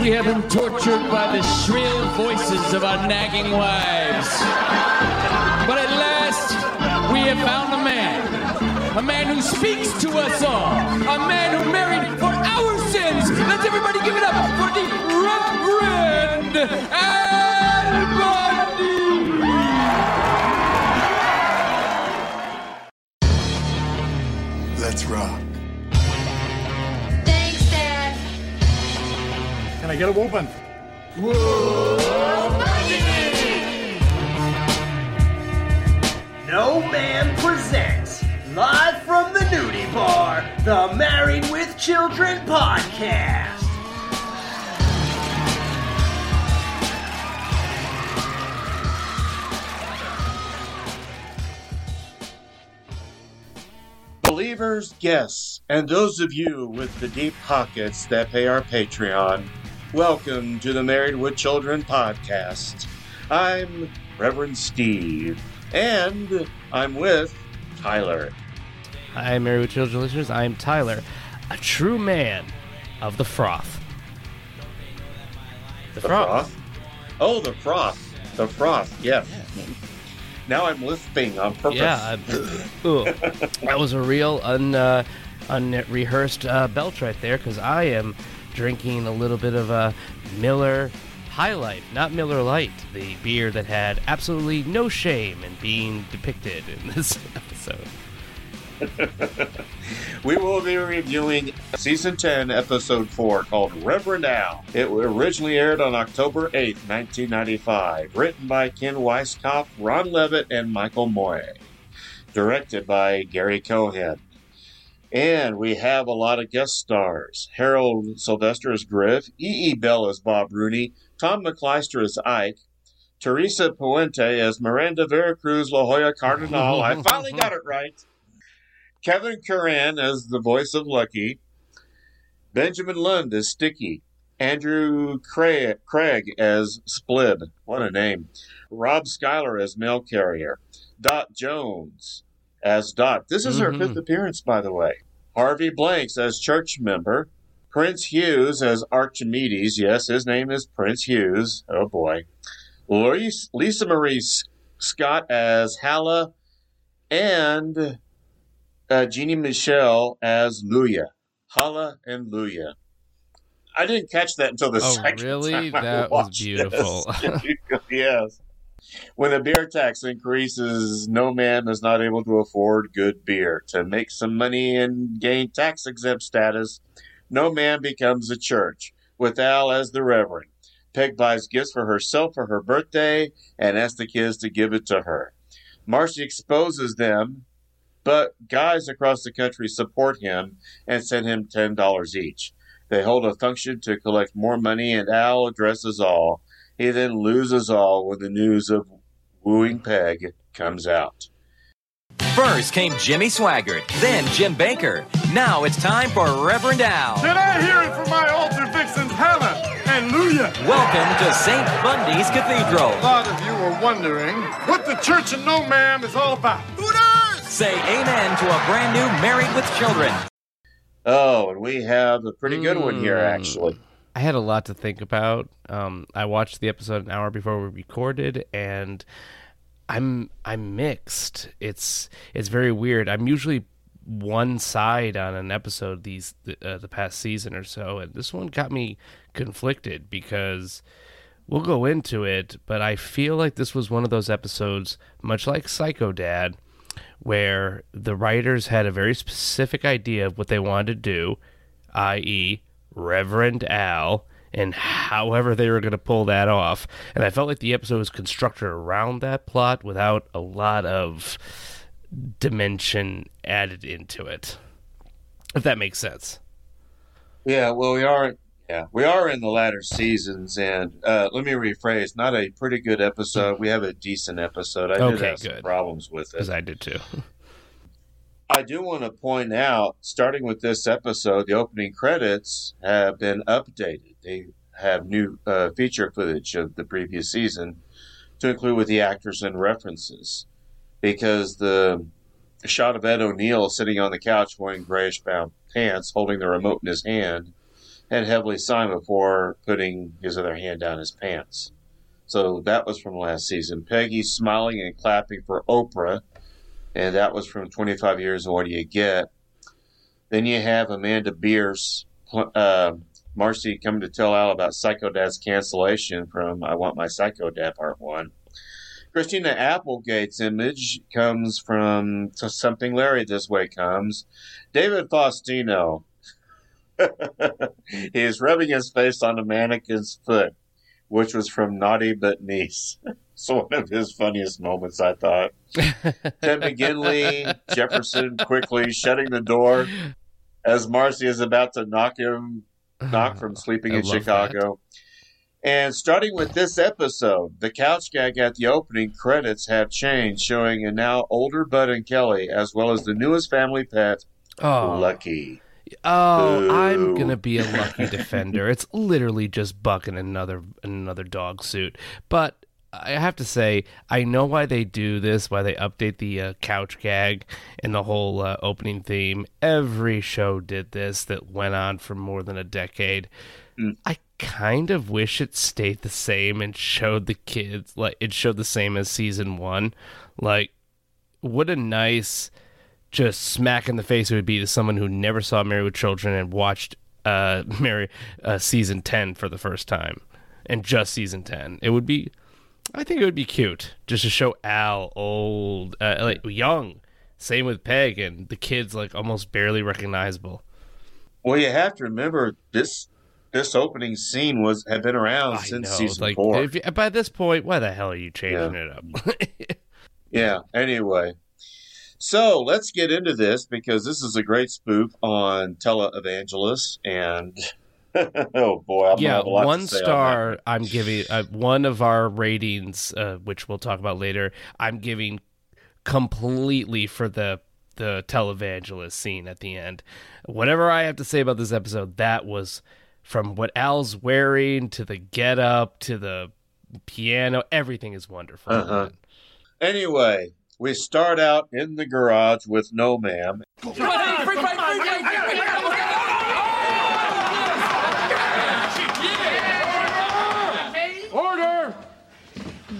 we have been tortured by the shrill voices of our nagging wives. But at last, we have found a man. A man who speaks to us all. A man who married for our sins. Let's everybody give it up for the Reverend Al Bundy. Let's rock. Can I get a whooping? No Ma'am presents, live from the nudie bar, the Married with Children podcast. Believers, guests, and those of you with the deep pockets that pay our Patreon, welcome to the Married with Children podcast. I'm Reverend Steve, and I'm with Tyler. Hi, Married with Children listeners. I'm Tyler, a true man of the froth. The, The froth? Oh, the froth. The froth, yes. Now I'm lisping on purpose. Yeah, ooh. that was a real un, uh, unrehearsed uh, belch right there because I am drinking a little bit of a Miller High Life, not Miller Light, the beer that had absolutely no shame in being depicted in this episode. We will be reviewing season 10, episode 4, called Reverend Al. It originally aired on October 8th, 1995. Written by Ken Weiskopf, Ron Levitt, and Michael Moy. Directed by Gary Cohen. And we have a lot of guest stars. Harold Sylvester as Griff, E.E. Bell as Bob Rooney, Tom McCleister as Ike, Teresa Parente as Miranda Veracruz La Jolla Cardenal. I finally got it right. Kevin Curran as the voice of Lucky, Benjamin Lum as Sticky, Andrew Craig, Craig as Splib, what a name, Rob Schuyler as mail carrier, Dot Jones as Dot. This is her Mhm. fifth appearance, by the way. Harvey Blanks as church member, Prince Hughes as Archimedes. Yes, his name is Prince Hughes. Oh boy. Lisa, Lisa Marie Scott as Halla, and uh, Jeannie Michelle as Luya. Hala and Luya. I didn't catch that until the Oh, second really? time I That was beautiful. yes. When the beer tax increases, no ma'am is not able to afford good beer. To make some money and gain tax exempt status, no ma'am becomes a church. With Al as the reverend, Peg buys gifts for herself for her birthday and asks the kids to give it to her. Marcy exposes them, but guys across the country support him and send him $10 each. They hold a function to collect more money, and Al addresses all. He then loses all when the news of wooing Peg comes out. First came Jimmy Swaggart, then Jim Bakker. Now it's time for Reverend Al. Did I hear it from my altar vixens, Hannah and Luya? Welcome to St. Bundy's Cathedral. A lot of you are wondering what the Church of No Ma'am is all about. Say amen to a brand new Married with Children. Oh, and we have a pretty good one here, Mm. actually. I had a lot to think about. Um, I watched the episode an hour before we recorded, and I'm I'm mixed. It's it's very weird. I'm usually one side on an episode these uh, the past season or so, and this one got me conflicted because we'll go into it, but I feel like this was one of those episodes, much like Psycho Dad, where the writers had a very specific idea of what they wanted to do, i.e., Reverend Al, and however they were going to pull that off. And I felt like the episode was constructed around that plot without a lot of dimension added into it. If that makes sense. Yeah, well, we are. Yeah, we are in the latter seasons, and uh, let me rephrase: not a pretty good episode. We have a decent episode. I did Okay, have some problems with it. Because I did too. I do want to point out, starting with this episode, the opening credits have been updated. They have new uh, feature footage of the previous season to include with the actors and references. Because the shot of Ed O'Neill sitting on the couch wearing grayish brown pants, holding the remote in his hand, had heavily signed before putting his other hand down his pants. So that was from last season. Peggy smiling and clapping for Oprah, and that was from 25 years do you get? Then you have Amanda Bearse, uh, Marcy coming to tell Al about Psycho Dad's cancellation from I Want My Psycho Dad Part 1. Christina Applegate's image comes from Something Larry This Way Comes. David Faustino. he is rubbing his face on a mannequin's foot, which was from Naughty But Nice. it's one of his funniest moments, I thought. Ted McGinley, Jefferson quickly shutting the door as Marcy is about to knock him knock from sleeping I in Chicago. And starting with this episode, the couch gag at the opening credits have changed, showing a now older Bud and Kelly, as well as the newest family pet, Oh, Lucky. Oh, I'm gonna be a lucky defender. It's literally just Buck in another another dog suit. But I have to say, I know why they do this, why they update the uh, couch gag and the whole uh, opening theme. Every show did this that went on for more than a decade. I kind of wish it stayed the same and showed the kids like it showed the same as season one. Like, what a nice just smack in the face it would be to someone who never saw Married with Children and watched uh, Mary uh, season ten for the first time and just season ten. It would be, I think it would be cute just to show Al old, uh, like young. Same with Peg and the kids like almost barely recognizable. Well, you have to remember this this opening scene was had been around I since know, season like four. you- by this point, why the hell are you changing it up? Yeah. Anyway, so let's get into this because this is a great spoof on televangelists, and oh boy, I'm yeah, have a lot to one say on star. I'm giving uh, one of our ratings, uh, which we'll talk about later. I'm giving completely for the the televangelist scene at the end. Whatever I have to say about this episode, that was from what Al's wearing to the get up to the piano. Everything is wonderful. Uh-huh. Anyway, we start out in the garage with No Ma'am. Order!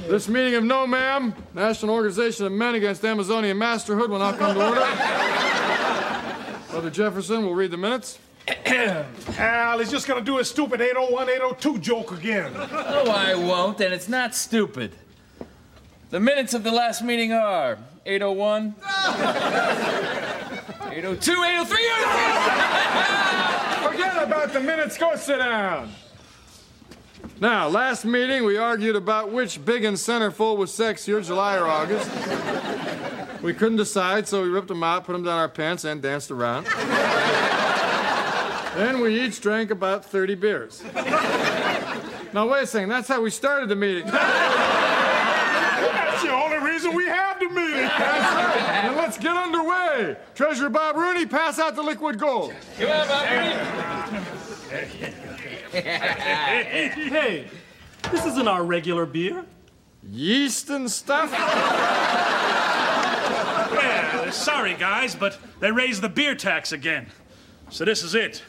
This meeting of No Ma'am, National Organization of Men Against Amazonian Masterhood, will not come to order. Brother Jefferson will read the minutes. Al, he's just gonna do his stupid 801, 802 joke again. No, I won't, and it's not stupid. The minutes of the last meeting are 801, 802, 803, Forget about the minutes. Go sit down. Now, last meeting we argued about which Big 'Uns centerfold was sexier, July or August. We couldn't decide, so we ripped them out, put them down our pants, and danced around. then we each drank about 30 beers. Now, wait a second. That's how we started the meeting. That's the only reason we have the meeting. and let's get underway. Treasurer Bob Rooney, pass out the liquid gold. Come on, Bob Rooney. Hey, this isn't our regular beer. Yeast and stuff. Yeah, sorry, guys, but they raised the beer tax again. So this is it.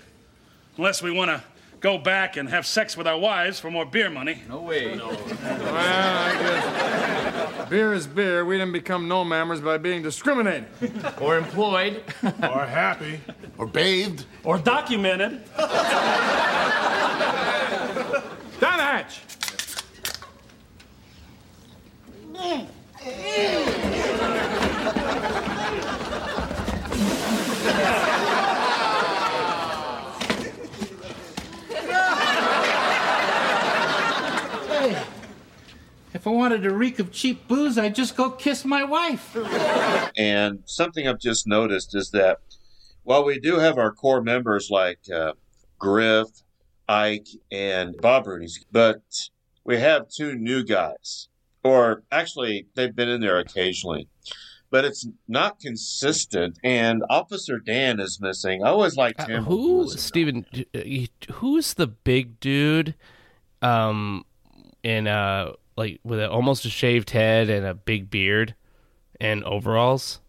Unless we want to go back and have sex with our wives for more beer money. No way. Well, I guess beer is beer. We didn't become no mammers by being discriminated. Or employed. Or happy. Or bathed. Or documented. Down the hatch. Mm. If I wanted to reek of cheap booze, I'd just go kiss my wife. And something I've just noticed is that while we do have our core members like uh, Griff, Ike, and Bob Rooney, but we have two new guys. Or actually, they've been in there occasionally. But it's not consistent, and Officer Dan is missing. I always liked Uh, him. who, Steven, uh, who's the big dude, um, in uh, like with a, almost a shaved head and a big beard and overalls?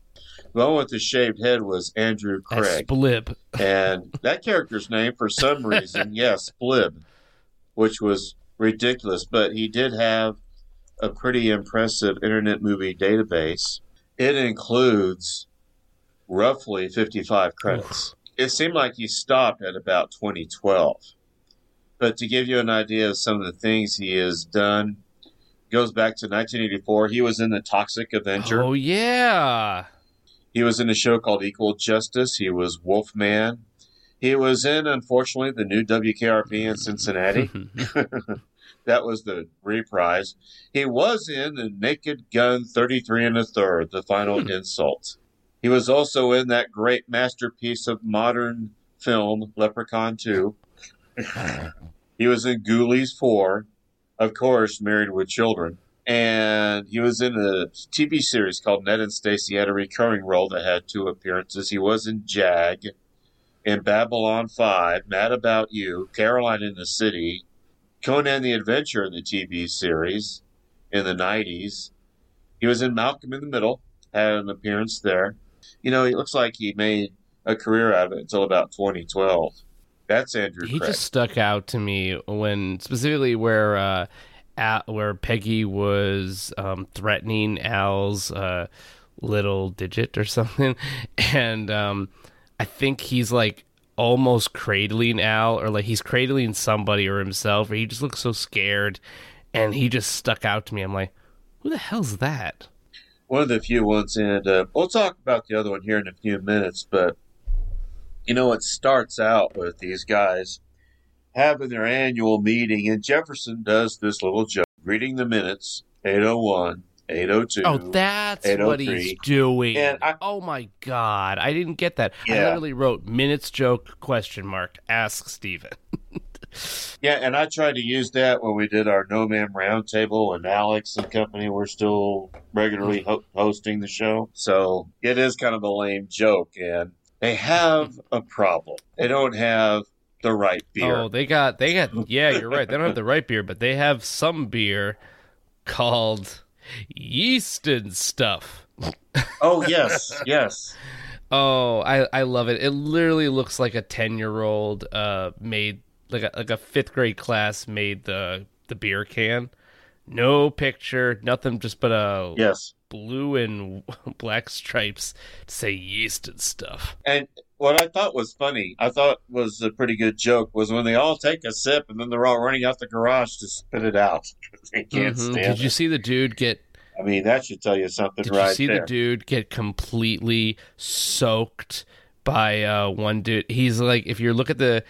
The one with the shaved head was Andrew That's Craig. Splib. and that character's name, for some reason, yes, Splib, which was ridiculous, but he did have a pretty impressive Internet Movie Database. It includes roughly 55 credits. It seemed like he stopped at about 2012. But to give you an idea of some of the things he has done, goes back to 1984. He was in the Toxic Avenger. Oh yeah. He was in a show called Equal Justice. He was Wolfman. He was in, unfortunately, the new WKRP in Cincinnati. that was the reprise. He was in the Naked Gun 33 and a third, the final hmm. insult. He was also in that great masterpiece of modern film, Leprechaun 2. he was in Ghoulies 4, of course, Married with Children. And he was in a TV series called Ned and Stacy. He had a recurring role that had two appearances. He was in Jag, in Babylon 5, Mad About You, Caroline in the City, Conan the Adventurer, in the TV series in the 90s. He was in Malcolm in the Middle, had an appearance there. You know, it looks like he made a career out of it until about 2012. That's Andrew He Craig. just stuck out to me when specifically where uh, Al, where Peggy was um, threatening Al's uh, little digit or something, and um, I think he's like almost cradling Al, or like he's cradling somebody or himself, or he just looks so scared, and he just stuck out to me. I'm like, who the hell's that? one of the few ones, and uh, we'll talk about the other one here in a few minutes. But you know, it starts out with these guys having their annual meeting, and Jefferson does this little joke, reading the minutes, 801, 802. Oh, that's what he's oh doing. And I- oh my god, I didn't get that. I literally wrote minutes joke question mark. Ask Steven. Yeah, and I tried to use that when we did our No Ma'am Roundtable, and Alex and company were still regularly ho- hosting the show. So it is kind of a lame joke, and they have a problem. They don't have the right beer. Oh, they got they got yeah, you're right. They don't have the right beer, but they have some beer called yeast and stuff. Oh, yes, yes. Oh, I I love it. It literally looks like a ten year old uh made like a like a fifth grade class made the the beer can. No picture, nothing, just but a Yes. Blue and black stripes to say yeast and stuff. And what I thought was funny, I thought was a pretty good joke, was when they all take a sip and then they're all running out the garage to spit it out. they can't Mhm. stand Did you see the dude get I mean, that should tell you something right? Did right you see there. the dude get completely soaked by uh, one dude? He's like, if you look at the,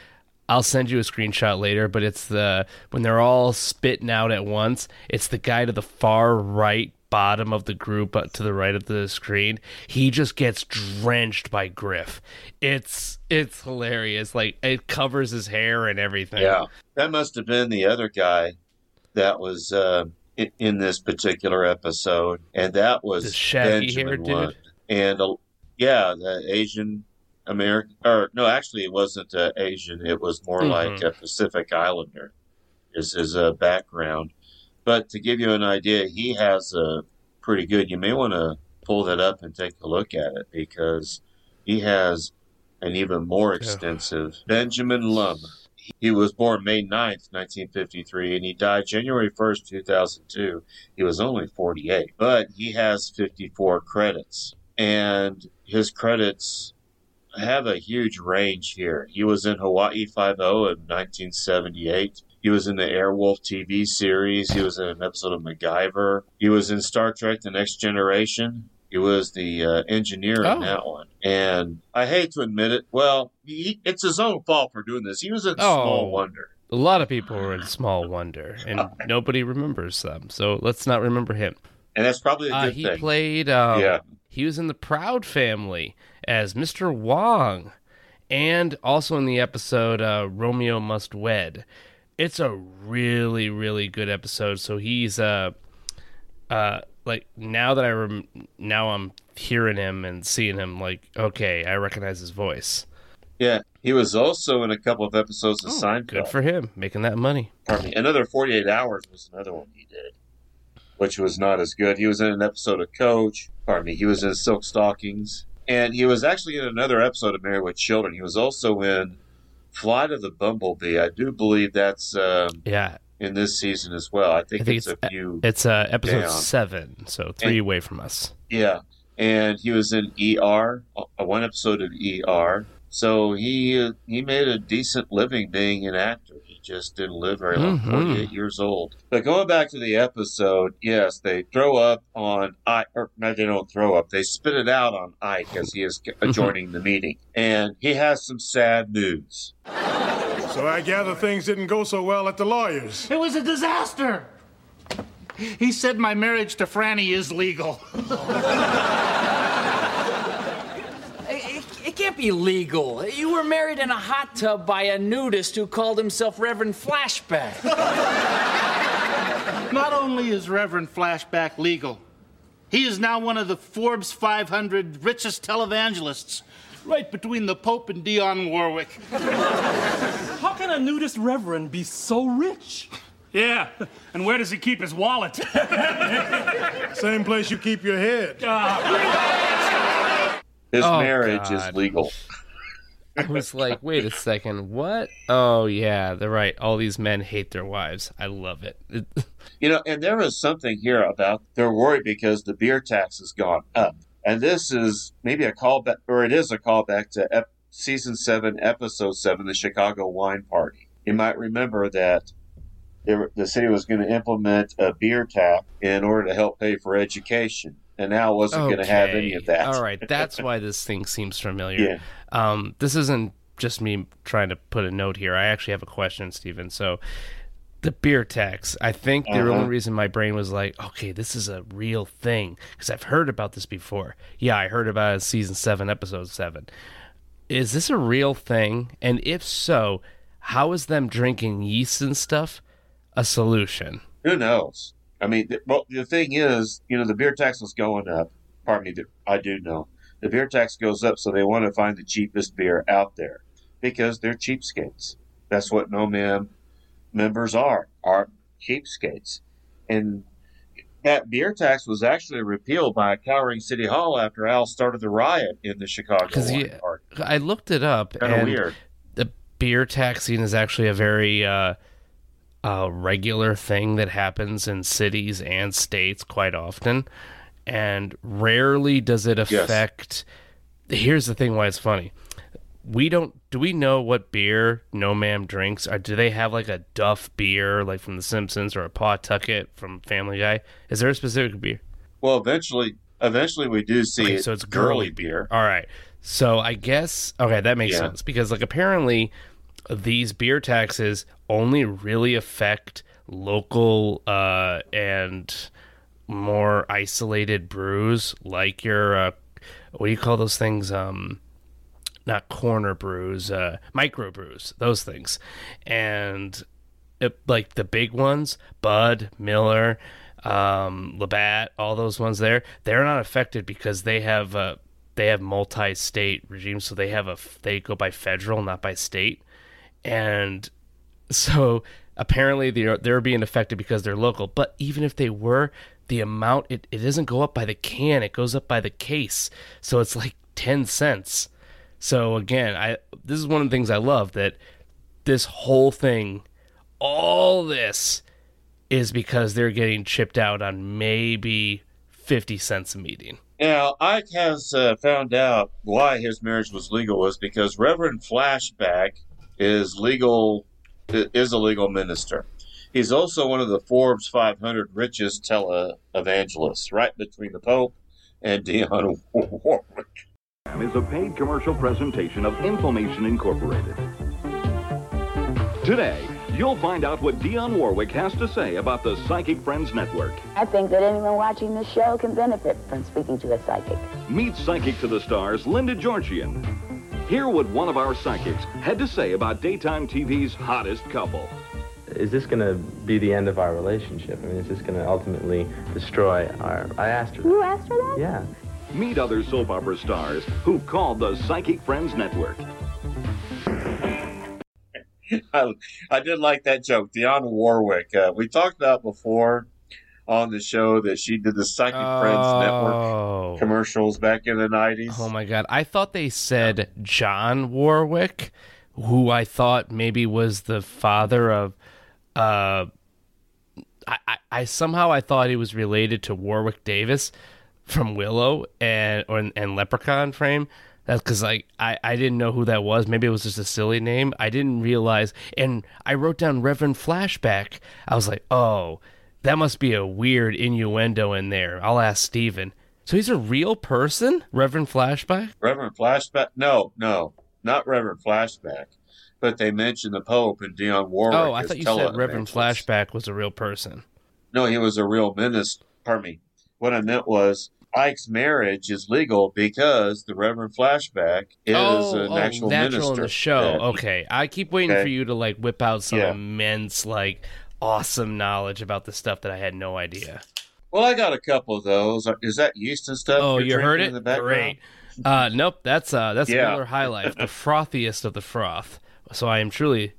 I'll send you a screenshot later, but it's the when they're all spitting out at once. It's the guy to the far right bottom of the group, uh, to the right of the screen. He just gets drenched by Griff. It's it's hilarious. Like it covers his hair and everything. Yeah, that must have been the other guy that was uh, in, in this particular episode, and that was The shaggy hair Benjamin dude? And uh, yeah, the Asian American, or no, actually, it wasn't uh, Asian. It was more Mhm. like a Pacific Islander. Is his uh, background, but to give you an idea, he has a pretty good. You may want to pull that up and take a look at it because he has an even more extensive Benjamin Lum. He was born May 9th, 1953, and he died January 1st, 2002. He was only 48, but he has 54 credits. And his credits have a huge range here. He was in Hawaii 5 in 1978. He was in the Airwolf TV series. He was in an episode of MacGyver. He was in Star Trek The Next Generation. He was the uh, engineer Oh. in that one. And I hate to admit it. Well, he, it's his own fault for doing this. He was in Small Oh. Wonder. A lot of people were in Small Wonder, and nobody remembers them. So let's not remember him. And that's probably a Uh, he thing. played. Um, Yeah. He was in the Proud Family as Mr. Wong, and also in the episode uh, Romeo Must Wed. It's a really, really good episode. So he's uh, uh, like now that I rem- now I'm hearing him and seeing him, like okay, I recognize his voice. Yeah, he was also in a couple of episodes of Seinfeld. Oh, Good for him, making that money. Pardon me. Another 48 Hours was another one he did, which was not as good. He was in an episode of Coach. Pardon me. He was in Silk Stockings. And he was actually in another episode of Married with Children. He was also in Flight of the Bumblebee. I do believe that's um, Yeah, in this season as well. I think, I think it's, it's a few. it's uh, episode down. seven, so three And- away from us. Yeah, and he was in ER, uh, one episode of ER. So he uh, he made a decent living being an actor. He just didn't live very long, Mhm. 48 years old. But going back to the episode, yes, they throw up on Ike, or no, they don't throw up. They spit it out on Ike as he is joining the meeting, and he has some sad news. So I gather things didn't go so well at the lawyers. It was a disaster. He said my marriage to Franny is legal. It, it can't be legal. You were married in a hot tub by a nudist who called himself Reverend Flashback. Not only is Reverend Flashback legal, he is now one of the Forbes 500 richest televangelists, right between the Pope and Dionne Warwick. How can a nudist reverend be so rich? Yeah, and where does he keep his wallet? Same place you keep your head. His Oh, marriage is legal. I was like, wait a second, what? Oh yeah, they're right. All these men hate their wives. I love it. You know, and there is something here about they're worried because the beer tax has gone up. And this is maybe a callback, or it is a callback to ep- season seven, episode seven, the Chicago Wine Party. You might remember that the city was going to implement a beer tax in order to help pay for education. And now wasn't going to have any of that. All right, that's why this thing seems familiar. Yeah. Um, this isn't just me trying to put a note here. I actually have a question, Stephen. So, the beer tax. I think the Uh-huh. only reason my brain was like, okay, this is a real thing because I've heard about this before. Yeah, I heard about it in season seven, episode seven. Is this a real thing? And if so, how is them drinking yeast and stuff a solution? Who knows? I mean, the, well, the thing is, you know, the beer tax was going up. Pardon me, the- I do know. The beer tax goes up, so they want to find the cheapest beer out there because they're cheapskates. That's what No Ma'am members are, are cheapskates. And that beer tax was actually repealed by a Cowering City Hall after Al started the riot in the Chicago wine party. I looked it up, Kinda and weird. the beer tax scene is actually a very uh, uh, regular thing that happens in cities and states quite often, and rarely does it Yes. affect. Here's the thing: why it's funny. We don't. Do we know what beer No Ma'am drinks? Or do they have like a Duff beer, like from The Simpsons, or a Pawtucket from Family Guy? Is there a specific beer? Well, eventually, eventually we do see Okay, it- so it's girly beer. All right. So I guess okay, that makes Yeah. sense because like apparently these beer taxes only really affect local uh and more isolated brews like your uh what do you call those things? Um not corner brews uh micro brews those things. And it, like the big ones bud miller um labatt all those ones there they're not affected because they have uh they have multi-state regimes. So they have a they go by federal not by state and so apparently they're they're being affected because they're local. But even if they were the amount it, it doesn't go up by the can. It goes up by the case. So it's like 10 cents. So again i this is one of the things i love that this whole thing all this is because they're getting chipped out on maybe 50 cents a meeting. Now, Ike has uh, found out why his marriage was legal was because Reverend Flashback is legal is a legal minister. He's also one of the Forbes 500 richest televangelists, right between the Pope and Dionne Warwick. is a paid commercial presentation of Inphomation Incorporated. Today, you'll find out what Dionne Warwick has to say about the Psychic Friends Network. I think that anyone watching this show can benefit from speaking to a psychic. Meet Psychic to the Stars, Linda Georgian. Hear what one of our psychics had to say about daytime TV's hottest couple. Is this going to be the end of our relationship? I mean, is this going to ultimately destroy our... I asked her. You asked her that? Yeah. Meet other soap opera stars who've called the Psychic Friends Network. I, I did like that joke. Dionne Warwick. Uh, we talked about before on the show that she did the Psychic Friends Oh. Network commercials back in the 90s. Oh my god! I thought they said John Warwick, who I thought maybe was the father of. Uh, I, I, I somehow I thought he was related to Warwick Davis from Willow and or and Leprechaun frame. That's because like I, I didn't know who that was. Maybe it was just a silly name. I didn't realize, and I wrote down Reverend Flashback. I was like, oh, that must be a weird innuendo in there. I'll ask Steven. So he's a real person, Reverend Flashback. Reverend Flashback? No, no, not Reverend Flashback. But they mentioned the Pope and Dionne Warwick. oh, I thought you said. Reverend Flashback was a real person. No, he was a real minister. Pardon me. What I meant was Ike's marriage is legal because the Reverend Flashback is oh, an oh, actual natural minister. in the show. Yeah. Okay, I keep waiting Okay. for you to like whip out some Yeah. immense, like, awesome knowledge about the stuff that I had no idea. Well, I got a couple of those. Is that yeast and stuff? Oh, you're heard it? In the background? Great. Uh, nope, that's uh, that's Yeah. Miller High Life, the frothiest of the froth. So I am truly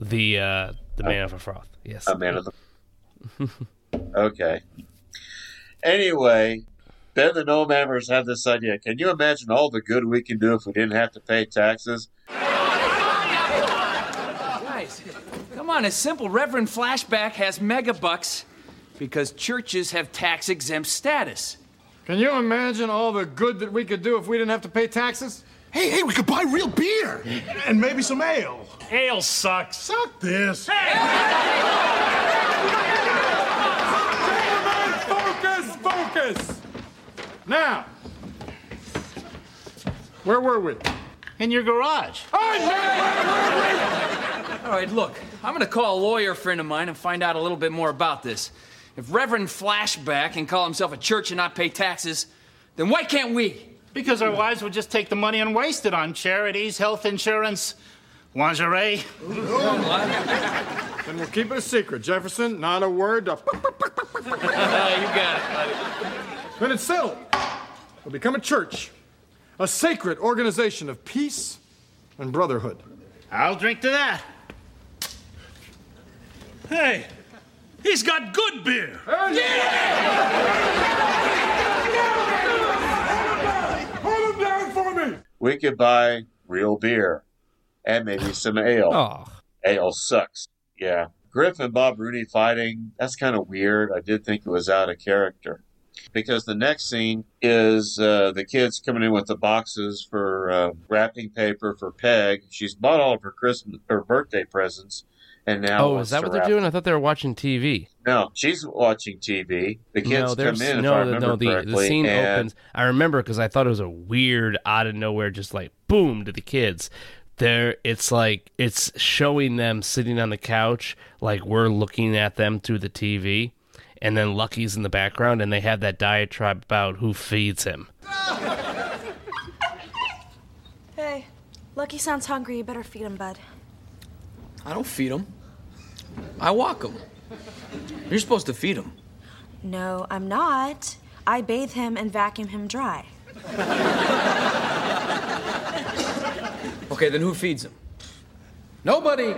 the uh, the man of a froth. Yes, A man of the. okay. Anyway, Ben the No Mammers had this idea. Can you imagine all the good we can do if we didn't have to pay taxes? Guys, come on. A simple Reverend Flashback has megabucks because churches have tax exempt status. Can you imagine all the good that we could do if we didn't have to pay taxes? Hey, hey, we could buy real beer and maybe some ale. Ale sucks. Suck this. Focus, focus. Now, where were we? In your garage. All right, look, I'm gonna call a lawyer friend of mine and find out a little bit more about this. If Reverend Flashback can call himself a church and not pay taxes, then why can't we? Because our wives would just take the money and waste it on charities, health insurance, lingerie. Then we'll keep it a secret, Jefferson. Not a word. To... you got it, buddy. Then it's settled. We'll become a church, a sacred organization of peace and brotherhood. I'll drink to that. Hey, he's got good beer. Hold him down for me. We could buy real beer and maybe some ale. Oh. Ale sucks. Yeah. Griff and Bob Rooney fighting, that's kind of weird. I did think it was out of character. Because the next scene is uh, the kids coming in with the boxes for uh, wrapping paper for Peg. She's bought all of her Christmas or birthday presents, and now oh, is that what they're doing? I thought they were watching TV. No, she's watching TV. The kids no, come in, no, if I remember no. The, the scene and opens. I remember because I thought it was a weird, out of nowhere, just like boom to the kids. There, it's like it's showing them sitting on the couch, like we're looking at them through the TV, and then Lucky's in the background, and they have that diatribe about who feeds him. Hey, Lucky sounds hungry. You better feed him, bud. I don't feed him. I walk him. You're supposed to feed him. No, I'm not. I bathe him and vacuum him dry. Okay, then who feeds him? Nobody.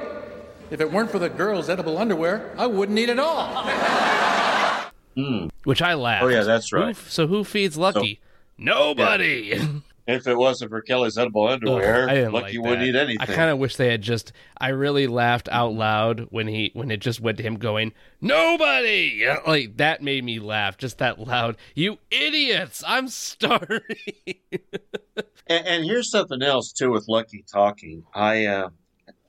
If it weren't for the girls' edible underwear, I wouldn't eat at all. Which I laughed. Oh, yeah, that's Who- right. so who feeds Lucky? Nobody. if it wasn't for Kelly's edible underwear, Lucky like wouldn't eat anything. I kind of wish they had just. I really laughed out loud when he when it just went to him going nobody. Like that made me laugh. Just that loud. You idiots! I'm starving. And, and here's something else too with Lucky talking. I uh,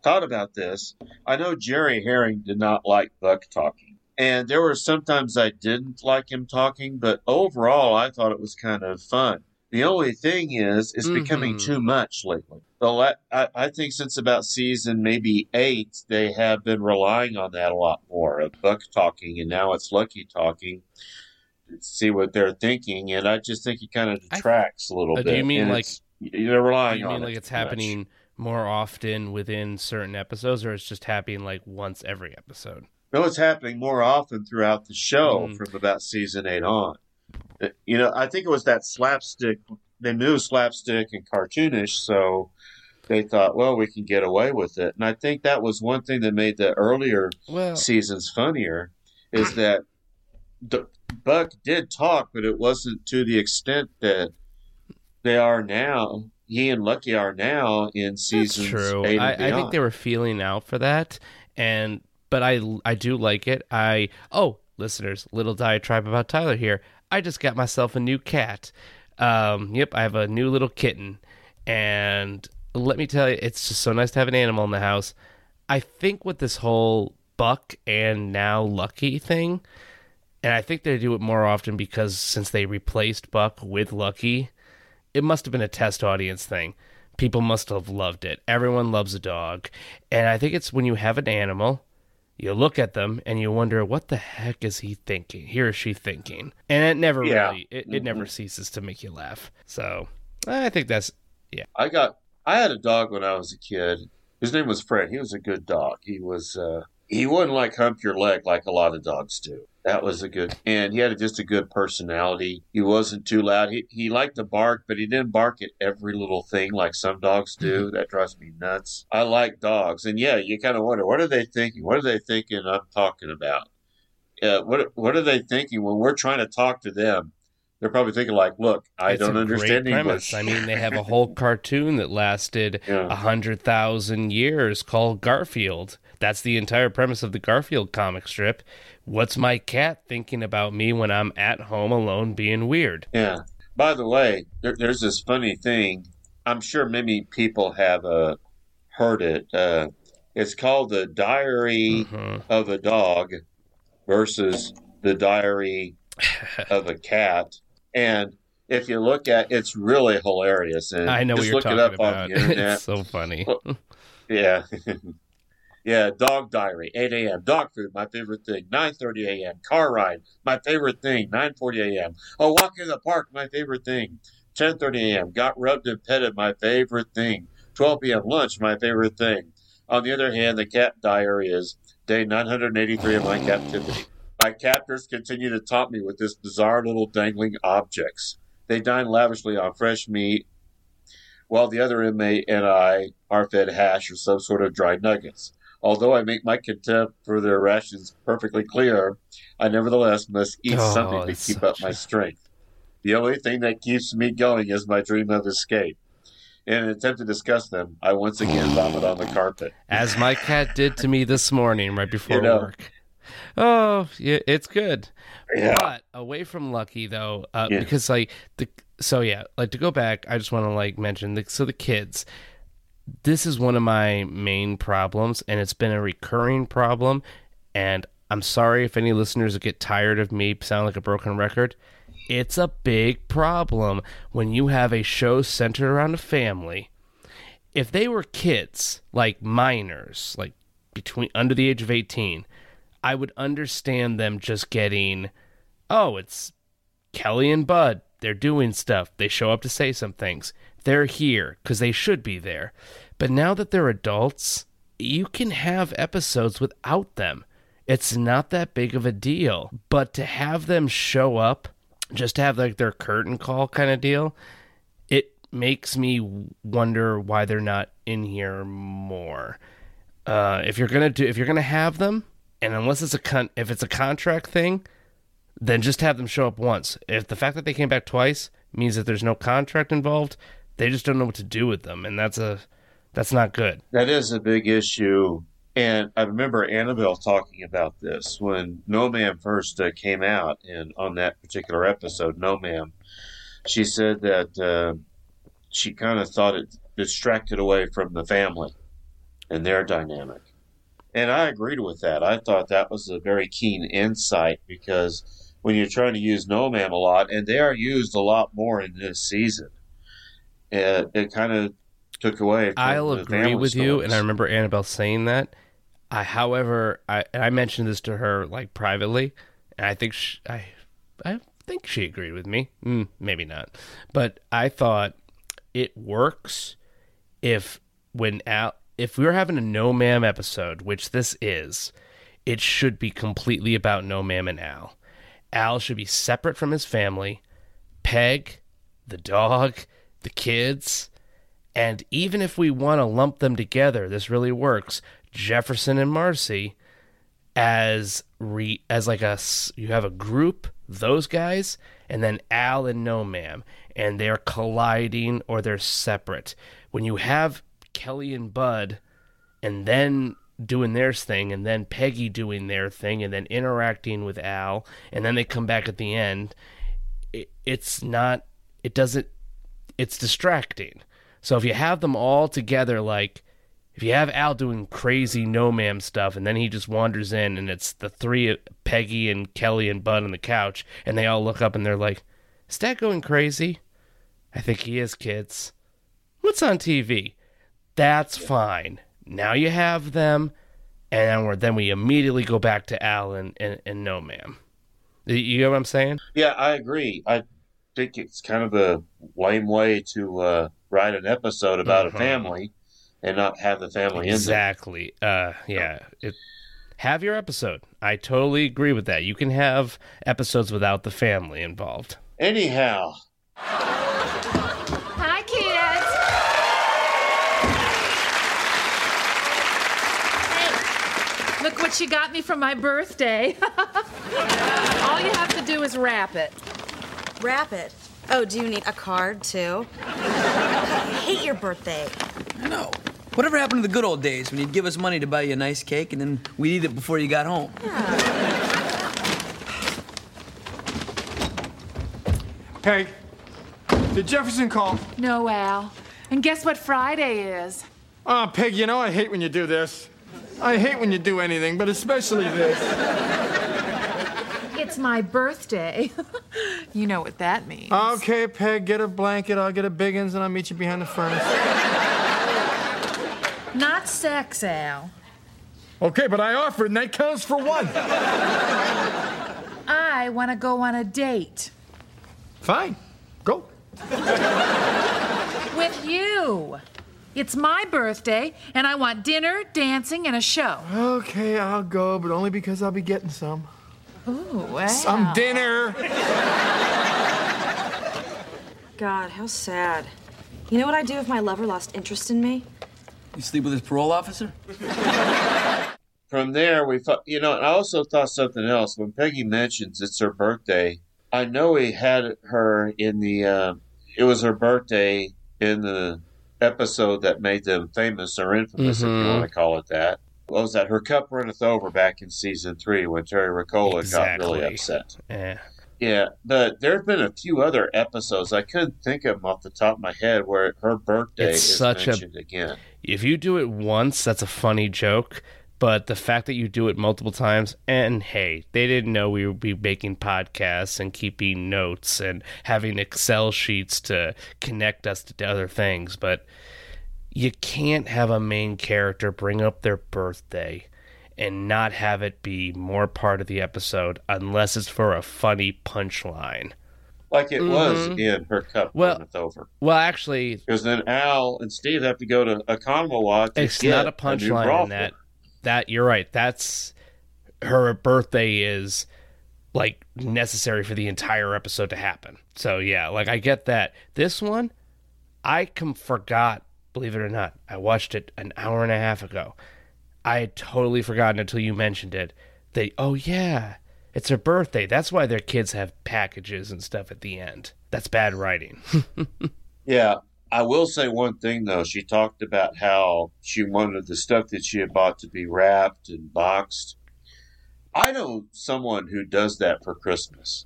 thought about this. I know Jerry Herring did not like Buck talking, and there were sometimes I didn't like him talking, but overall I thought it was kind of fun. The only thing is, it's becoming Mhm. too much lately. The la- I, I think since about season maybe eight, they have been relying on that a lot more of Buck talking, and now it's Lucky talking. See what they're thinking, and I just think it kind of detracts a little Uh, bit. do you mean like it's- they're relying Do you on mean it like it's too much. happening more often within certain episodes, or it's just happening like once every episode? No, it's happening more often throughout the show Mm. from about season eight on. Uh, You know, I think it was that slapstick. They knew slapstick and cartoonish, so they thought, well, we can get away with it. And I think that was one thing that made the earlier Well- seasons funnier, is that D- Buck did talk, but it wasn't to the extent that they are now. He and Lucky are now in seasons True. I, I think they were feeling out for that, and but I I do like it. I oh listeners, little diatribe about Tyler here. I just got myself a new cat. Um, yep, I have a new little kitten, and let me tell you, it's just so nice to have an animal in the house. I think with this whole Buck and now Lucky thing, and I think they do it more often because since they replaced Buck with Lucky, it must have been a test audience thing. People must have loved it. Everyone loves a dog. And I think it's when you have an animal, you look at them and you wonder, what the heck is he thinking? He or she thinking? And it never Yeah. really, it, it never ceases to make you laugh. So I think that's, yeah. I got I had a dog when I was a kid. His name was Fred. He was a good dog. He was uh he wouldn't like hump your leg like a lot of dogs do. That was a good and he had just a good personality. He wasn't too loud. He he liked to bark, but he didn't bark at every little thing like some dogs do. That drives me nuts. I like dogs. And yeah, you kind of wonder what are they thinking? What are they thinking I'm talking about? Uh, what what are they thinking when we're trying to talk to them? They're probably thinking like, "Look, I It's don't understand great premise. English." I mean, they have a whole cartoon that lasted a hundred thousand years called Garfield. That's the entire premise of the Garfield comic strip. What's my cat thinking about me when I'm at home alone being weird? Yeah. By the way, there, there's this funny thing. I'm sure many people have uh, heard it. Uh, it's called the Diary of a Dog versus the Diary of a Cat. And if you look at, it's really hilarious. And I know what you're look talking it up about. on the internet. it's so funny. Yeah. yeah, dog diary, 8 a.m. Dog food, my favorite thing. 9.30 a.m. Car ride, my favorite thing. 9.40 a.m. A oh, walk in the park, my favorite thing. 10.30 a.m. Got rubbed and petted, my favorite thing. 12 p.m. lunch, my favorite thing. On the other hand, the cat diary is day 983 of my captivity. My captors continue to taunt me with this bizarre little dangling objects. They dine lavishly on fresh meat, while the other inmate and I are fed hash or some sort of dry nuggets. Although I make my contempt for their rations perfectly clear, I nevertheless must eat Oh, something to keep up my strength. The only thing that keeps me going is my dream of escape. In an attempt to discuss them, I once again vomit on the carpet. As my cat did to me this morning right before You know. work. Oh, yeah, it's good. Yeah. But away from Lucky though, uh, Yeah. because like the so yeah, like to go back, I just want to like mention the so the kids. This is one of my main problems, and it's been a recurring problem. And I'm sorry if any listeners get tired of me sound like a broken record. It's a big problem when you have a show centered around a family if they were kids, like minors, like between under the age of 18, I would understand them just getting, oh, it's Kelly and Bud. They're doing stuff. They show up to say some things. They're here because they should be there. But now that they're adults, you can have episodes without them. It's not that big of a deal. But to have them show up, just to have like their curtain call kind of deal, it makes me wonder why they're not in here more. Uh, if you're gonna do, if you're gonna have them, and unless it's a con- if it's a contract thing, then just have them show up once. If the fact that they came back twice means that there's no contract involved, they just don't know what to do with them, and that's a that's not good. That is a big issue. And I remember Annabelle talking about this when No Ma'am first uh, came out, and on that particular episode, No Ma'am, she said that uh, she kind of thought it distracted away from the family and their dynamic. And I agreed with that. I thought that was a very keen insight because when you're trying to use No Ma'am a lot, and they are used a lot more in this season, it, it kind of took away. I'll agree with you, and I remember Annabelle saying that. I, however, I I mentioned this to her like privately, and I think she, I, I think she agreed with me. Mm, maybe not, but I thought it works if when Al, if we're having a No Ma'am episode, which this is, it should be completely about No Ma'am and Al. Al should be separate from his family. Peg, the dog, the kids. And even if we want to lump them together, this really works. Jefferson and Marcy, as re as like a you have a group those guys and then Al and No Ma'am and they're colliding or they're separate. When you have Kelly and Bud and then doing their thing and then Peggy doing their thing and then interacting with Al and then they come back at the end it, it's not it doesn't it's distracting so if you have them all together like if you have Al doing crazy no ma'am stuff and then he just wanders in and it's the three Peggy and Kelly and Bud on the couch and they all look up and they're like is that going crazy I think he is kids what's on TV that's fine. Now you have them, and then, then we immediately go back to Al and, and, and No Ma'am. You- You know what I'm saying? Yeah, I agree. I think it's kind of a lame way to uh, write an episode about a family and not have the family in there. Exactly. Uh, yeah. It, have your episode. I totally agree with that. You can have episodes without the family involved. Anyhow, Hi, kids. Hey, look what you got me for my birthday. All you have to do is wrap it. Wrap it. Oh, do you need a card too? I hate your birthday. No. Whatever happened to the good old days when you'd give us money to buy you a nice cake and then we'd eat it before you got home? Peg, did Jefferson call? No, Al. And guess what Friday is? Ah, oh, Peg, you know I hate when you do this. I hate when you do anything, but especially this. It's my birthday. you know what that means. Okay, Peg, get a blanket. I'll get a Big 'Uns, and I'll meet you behind the furnace. Not sex, Al. Okay, but I offered, and that counts for one. I want to go on a date Fine, go. with you. It's my birthday, and I want dinner, dancing, and a show. Okay, I'll go, but only because I'll be getting some. Ooh, wow. Some dinner. God, how sad. You know what I'd do if my lover lost interest in me? You sleep with his parole officer? from there we thought, you know, and I also thought something else. When Peggy mentions it's her birthday, I know we had her in the. Uh, it was her birthday in the episode that made them famous or infamous, if you Mhm. want to call it that. What was that? Her cup runneth over back in season three when Terry Rakolta got really upset. Yeah. Yeah, but there have been a few other episodes I couldn't think of them off the top of my head where her birthday It's is such a- mentioned again. If you do it once, that's a funny joke. But the fact that you do it multiple times, and hey, they didn't know we would be making podcasts and keeping notes and having Excel sheets to connect us to other things. But you can't have a main character bring up their birthday and not have it be more part of the episode unless it's for a funny punchline. Like it was Mhm. in her cup Well- runneth over. Well, actually, Because then Al and Steve have to go to Oconomowoc to it's get not a punchline in that. That you're right. That's her birthday is like necessary for the entire episode to happen. So yeah, like I get that. This one, I com- forgot. Believe it or not, I watched it an hour and a half ago. I had totally forgotten until you mentioned it. They, oh yeah, it's her birthday. That's why their kids have packages and stuff at the end. That's bad writing. Yeah, I will say one thing though. She talked about how she wanted the stuff that she had bought to be wrapped and boxed. I know someone who does that for Christmas.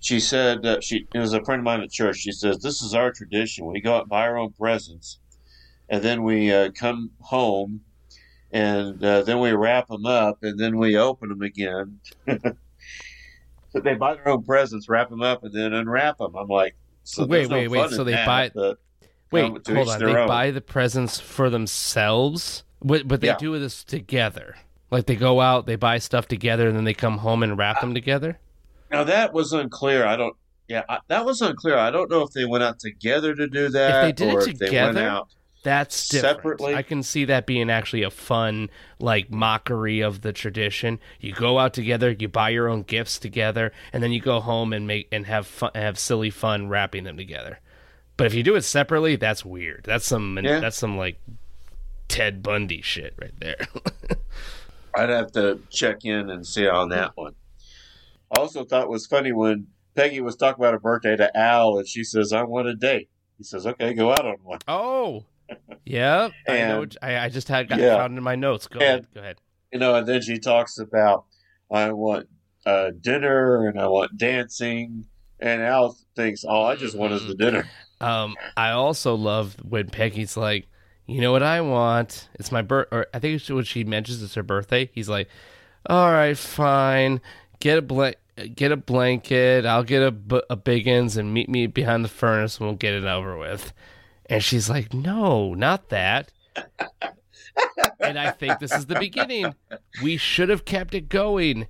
She said that she it was a friend of mine at church. She says this is our tradition. We go out and buy our own presents, and then we uh, come home, and uh, then we wrap them up, and then we open them again. so they buy their own presents, wrap them up, and then unwrap them. I'm like, so wait, no wait, wait. So they that, buy. but Wait, hold on. They own. buy the presents for themselves, but but they Yeah. do this together. Like they go out, they buy stuff together, and then they come home and wrap them together. Now that was unclear. I don't. Yeah, I, that was unclear. I don't know if they went out together to do that, if they did or it if they went together, out. that's different. separately. I can see that being actually a fun like mockery of the tradition. You go out together, you buy your own gifts together, and then you go home and make and have fun, have silly fun wrapping them together. But if you do it separately, that's weird. That's some Yeah. that's some like Ted Bundy shit right there. I'd have to check in and see on that one. I also thought was funny when Peggy was talking about her birthday to Al, and she says, "I want a date." He says, "Okay, go out on one." Oh, yeah. I know. I, I just had got Yeah. found in my notes. Go And- ahead. Go ahead. You know, and then she talks about, "I want uh, dinner and I want dancing," and Al thinks, "All I just want is the dinner." Um, I also love when Peggy's like, you know what I want? It's my birth, or I think when she mentions it's her birthday. He's like, all right, fine, get a blank, get a blanket. I'll get a, a Big 'Uns and meet me behind the furnace, and we'll get it over with. And she's like, no, not that. and I think this is the beginning. We should have kept it going,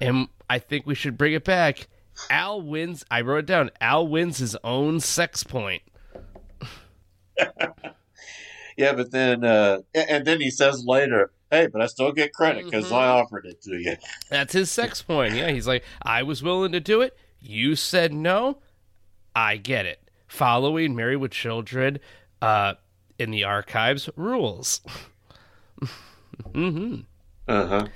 and I think we should bring it back. Al wins. I wrote it down. Al wins his own sex point. Yeah, but then, uh, and then he says later, "Hey, but I still get credit because I offered it to you." That's his sex point. Yeah, he's like, I was willing to do it. You said no. I get it. Following Married with Children uh, in the archives rules. mm-hmm. Uh huh.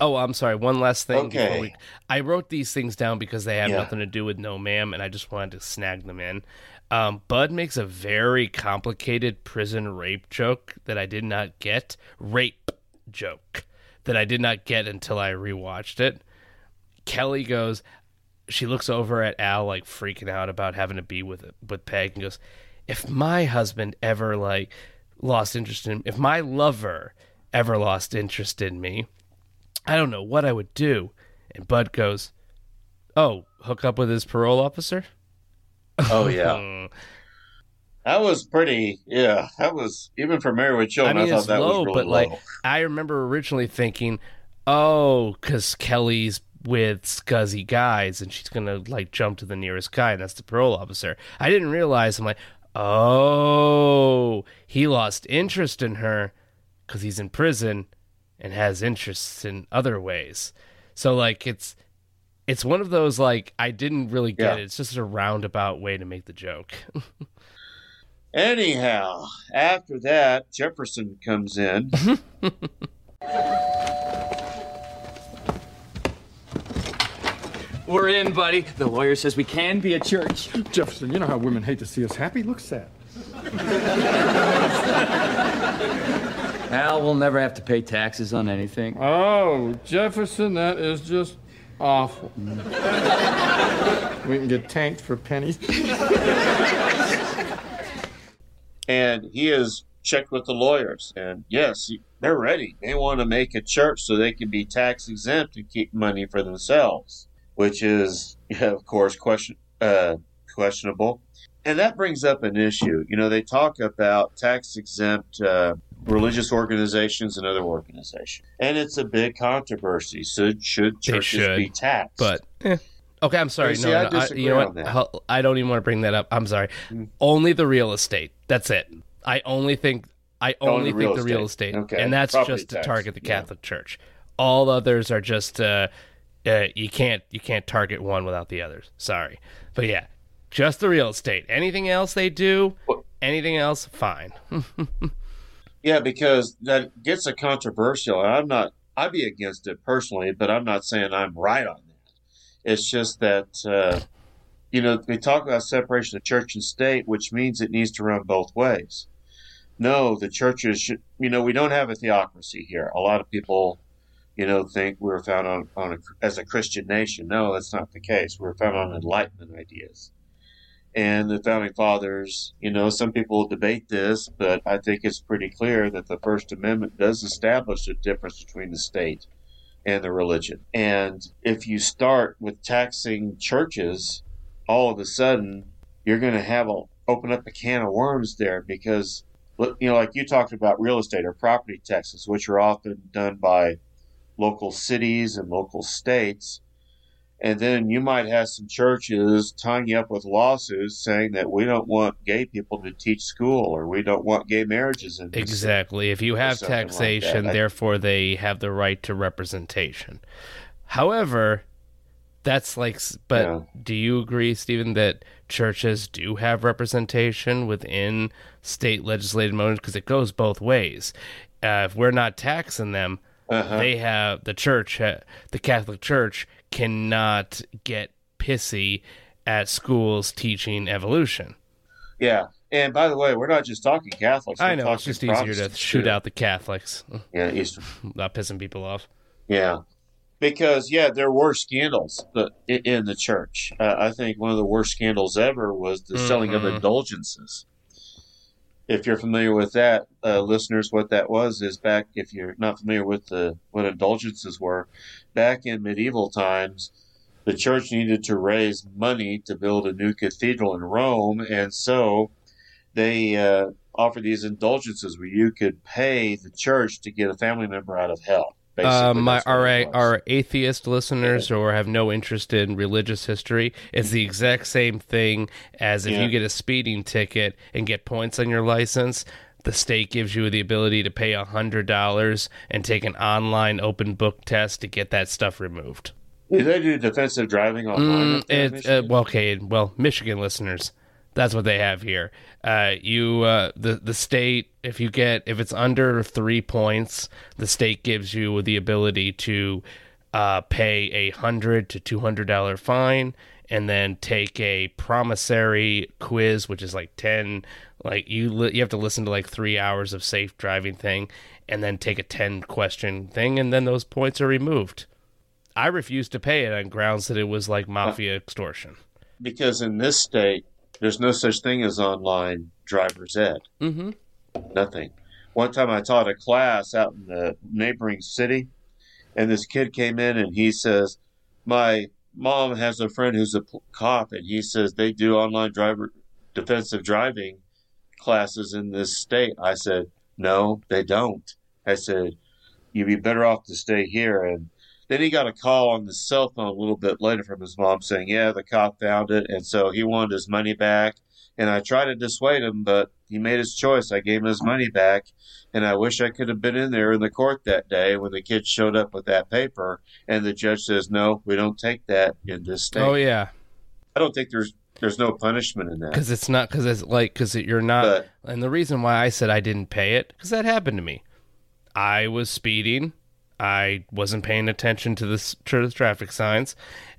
Oh, I'm sorry. One last thing. Okay. we- I wrote these things down because they have Yeah. nothing to do with No Ma'am, and I just wanted to snag them in. Um, Bud makes a very complicated prison rape joke that I did not get. Rape joke that I did not get until I rewatched it. Kelly goes, she looks over at Al like freaking out about having to be with with Peg and goes, "If my husband ever like lost interest in, if my lover ever lost interest in me, I don't know what I would do." And Bud goes, "Oh, hook up with his parole officer." Oh yeah, that was pretty. Yeah, that was even for Married with I Children. I, mean, thought it's that low, was really but low. like I remember originally thinking, oh, because Kelly's with scuzzy guys and she's gonna like jump to the nearest guy, and that's the parole officer. I didn't realize. I'm like, oh, he lost interest in her because he's in prison and has interests in other ways. So like it's. It's one of those like I didn't really get Yeah. it. It's just a roundabout way to make the joke. Anyhow, after that, Jefferson comes in. We're in, buddy. The lawyer says we can be a church. Jefferson, you know how women hate to see us happy? Look sad. Al we'll never have to pay taxes on anything. Oh, Jefferson, that is just awful. we can get tanked for pennies. and he has checked with the lawyers, and yes, they're ready. They want to make a church so they can be tax exempt and keep money for themselves, which is, of course, question uh, questionable. And that brings up an issue. You know, they talk about tax exempt uh, religious organizations and other organizations, and it's a big controversy. So, should churches should, be taxed? But eh. okay, I'm sorry. See, no, no, I, disagree you know what? I don't even want to bring that up. I'm sorry. Mm. Only the real estate. That's it. I only think I Only real think the real estate. estate, Okay. and that's Property just to tax. target the Yeah. Catholic Church. All others are just uh, uh, you can't you can't target one without the others. Sorry, but yeah, just the real estate. Anything else they do, anything else, fine. Yeah, because that gets a controversial. I'm not. I'd be against it personally, but I'm not saying I'm right on that. It's just that uh, you know we talk about separation of church and state, which means it needs to run both ways. No, the churches should. You know, we don't have a theocracy here. A lot of people, you know, think we're found on on a, as a Christian nation. No, that's not the case. We're found on Enlightenment ideas and the founding fathers, you know, some people debate this, but I think it's pretty clear that the First Amendment does establish a difference between the state and the religion. And if you start with taxing churches, all of a sudden you're going to have a open up a can of worms there because you know, like you talked about real estate or property taxes, which are often done by local cities and local states. And then you might have some churches tying you up with lawsuits saying that we don't want gay people to teach school or we don't want gay marriages in Exactly. If you have something like taxation, therefore they have the right to representation. However, that's like, but Yeah. do you agree, Stephen, that churches do have representation within state legislative motions? Because it goes both ways. Uh, if we're not taxing them, Uh-huh. They have the church, the Catholic Church, cannot get pissy at schools teaching evolution. Yeah. And by the way, we're not just talking Catholics. I know it's just easier to shoot too. out the Catholics. Yeah, Eastern. Not pissing people off. Yeah, because yeah, there were scandals in the church. Uh, I think one of the worst scandals ever was the selling of Mhm. indulgences. If you're familiar with that, uh, listeners, what that was is back. If you're not familiar with the what indulgences were, back in medieval times, the church needed to raise money to build a new cathedral in Rome, and so they uh, offered these indulgences where you could pay the church to get a family member out of hell. Uh, my our our atheist listeners or have no interest in religious history. It's the exact same thing as if Yeah. you get a speeding ticket and get points on your license. The state gives you the ability to pay hundred dollars and take an online open book test to get that stuff removed. Do they do defensive driving online? Mm, up there in it, uh, well, okay, well, Michigan listeners, that's what they have here. Uh, you, uh, the the state, if you get if it's under three points, the state gives you the ability to uh, pay a hundred to two hundred dollar fine, and then take a promissory quiz, which is like ten. Like you, li- you have to listen to like three hours of safe driving thing, and then take a ten question thing, and then those points are removed. I refused to pay it on grounds that it was like mafia extortion. because in this state, there's no such thing as online driver's ed. Mm-hmm. Nothing. One time I taught a class out in the neighboring city, and this kid came in and he says, My mom has a friend who's a p- cop, and he says they do online driver defensive driving classes in this state. I said, No, they don't. I said, You'd be better off to stay here. And then he got a call on the cell phone a little bit later from his mom saying, Yeah, the cop found it. And so he wanted his money back. And I tried to dissuade him, but he made his choice. I gave him his money back. And I wish I could have been in there in the court that day when the kid showed up with that paper. And the judge says, No, we don't take that in this state. Oh yeah, I don't think there's there's no punishment in that. because it's not because it's like because you're not. and the reason why I said I didn't pay it because that happened to me. I was speeding. I wasn't paying attention to the, to the traffic signs,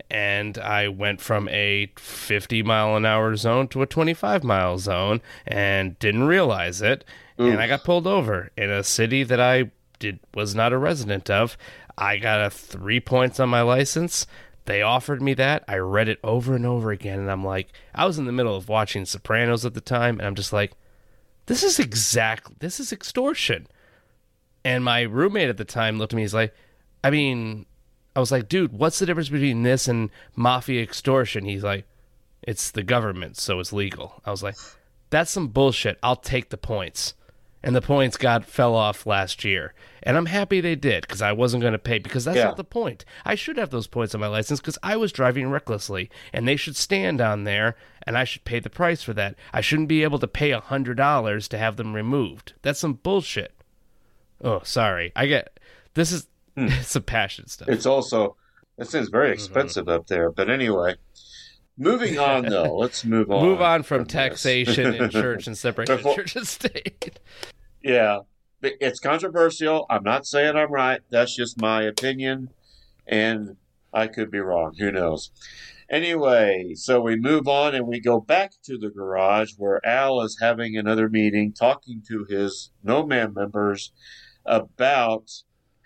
and I went from a 50 mile an hour zone to a 25 mile zone and didn't realize it. And I got pulled over in a city that I did was not a resident of. I got a three points on my license. They offered me that. I read it over and over again, and I'm like, I was in the middle of watching Sopranos at the time, and I'm just like, this is exact. This is extortion. And my roommate at the time looked at me. He's like, I mean, I was like, dude, what's the difference between this and mafia extortion? He's like, it's the government, so it's legal. I was like, that's some bullshit. I'll take the points. And the points got fell off last year. And I'm happy they did because I wasn't going to pay because that's Yeah. not the point. I should have those points on my license because I was driving recklessly and they should stand on there and I should pay the price for that. I shouldn't be able to pay a $100 to have them removed. That's some bullshit. Oh, sorry. I get this is hmm. some passion stuff. It's also it seems very mm-hmm. expensive up there. But anyway, moving on though. Let's move on. Move on from this. taxation and church and separation of Before- church and state. Yeah, it's controversial. I'm not saying I'm right. That's just my opinion, and I could be wrong. Who knows? Anyway, so we move on and we go back to the garage where Al is having another meeting, talking to his No Ma'am members about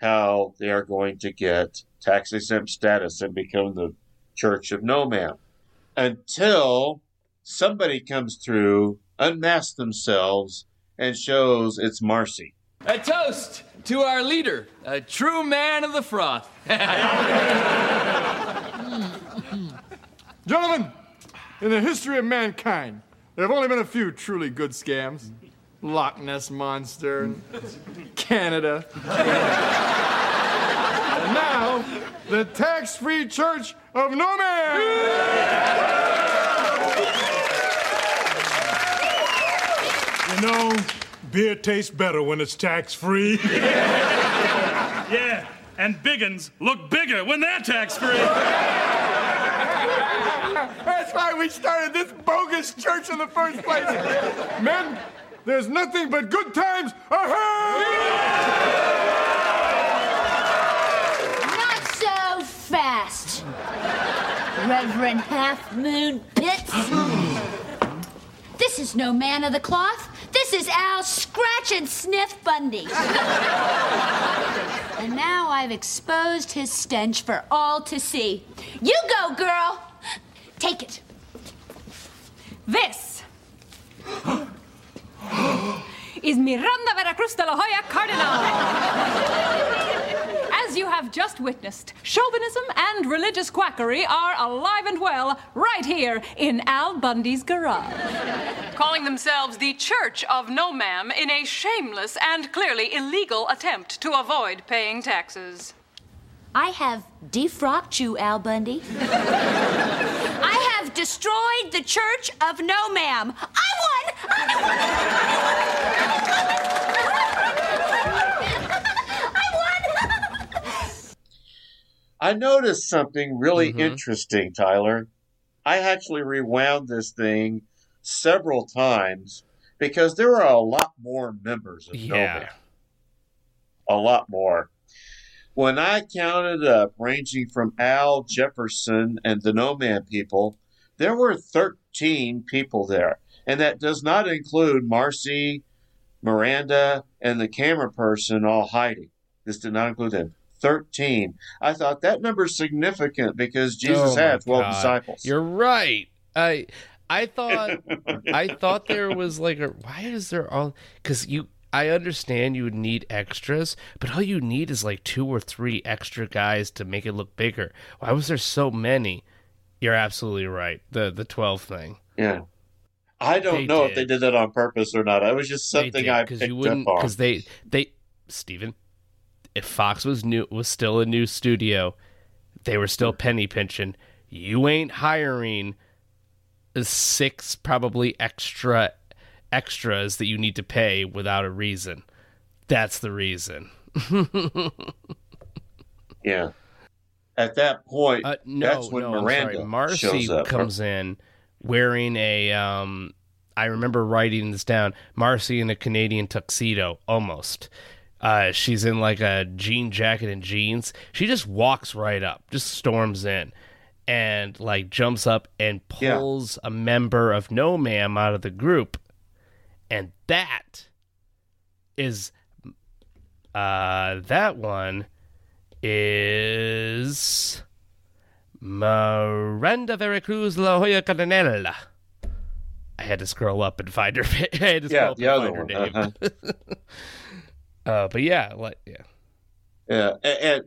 how they are going to get tax exempt status and become the Church of No Ma'am. Until somebody comes through, unmasks themselves, and shows it's Marcy. A toast to our leader, a true man of the froth. Gentlemen, in the history of mankind, there have only been a few truly good scams Loch Ness Monster, and Canada. and now, the tax free church of no You know, beer tastes better when it's tax free. Yeah, and Big 'Uns look bigger when they're tax free. That's why we started this bogus church in the first place. Men, there's nothing but good times ahead! Not so fast, Reverend Half Moon Pitts. this is no man of the cloth. This is Al Scratch and Sniff Bundy. and now I've exposed his stench for all to see. You go, girl! Take it. This is Miranda Veracruz de la Hoya Cardenal. As you have just witnessed, chauvinism and religious quackery are alive and well right here in Al Bundy's garage. Calling themselves the Church of No Ma'am in a shameless and clearly illegal attempt to avoid paying taxes. I have defrocked you, Al Bundy. I have destroyed the Church of No Ma'am. I won! I won! I won! I noticed something really mm-hmm. interesting, Tyler. I actually rewound this thing several times because there are a lot more members of No Yeah. Man. A lot more. When I counted up, ranging from Al Jefferson and the No Ma'am people, there were 13 people there. And that does not include Marcy, Miranda, and the camera person all hiding. This did not include them. 13. I thought that number's significant because Jesus Oh had 12 God. disciples. You're right. I I thought I thought there was like a why is there all because you I understand you would need extras, but all you need is like two or three extra guys to make it look bigger. Why was there so many? You're absolutely right. The the twelve thing. Yeah. I don't They know did. if they did that on purpose or not. It was just something I because picked you wouldn't up on. because they they Steven, if Fox was new was still a new studio, they were still penny pinching. You ain't hiring six probably extra extras that you need to pay without a reason. That's the reason. Yeah. At that point, Uh, no, that's when no, Miranda. Marcy shows up. comes in wearing a. Um, I remember writing this down. Marcy in a Canadian tuxedo, almost. Uh, she's in like a jean jacket and jeans. She just walks right up, just storms in, and like jumps up and Yeah. pulls a member of No Ma'am out of the group, and that is, uh, that one is Miranda Veracruz La Joya Cardinella. I had to scroll up and find her. I had to scroll Yeah, up the and other find her one, name. uh-huh. uh, but yeah, like yeah, Yeah, and, and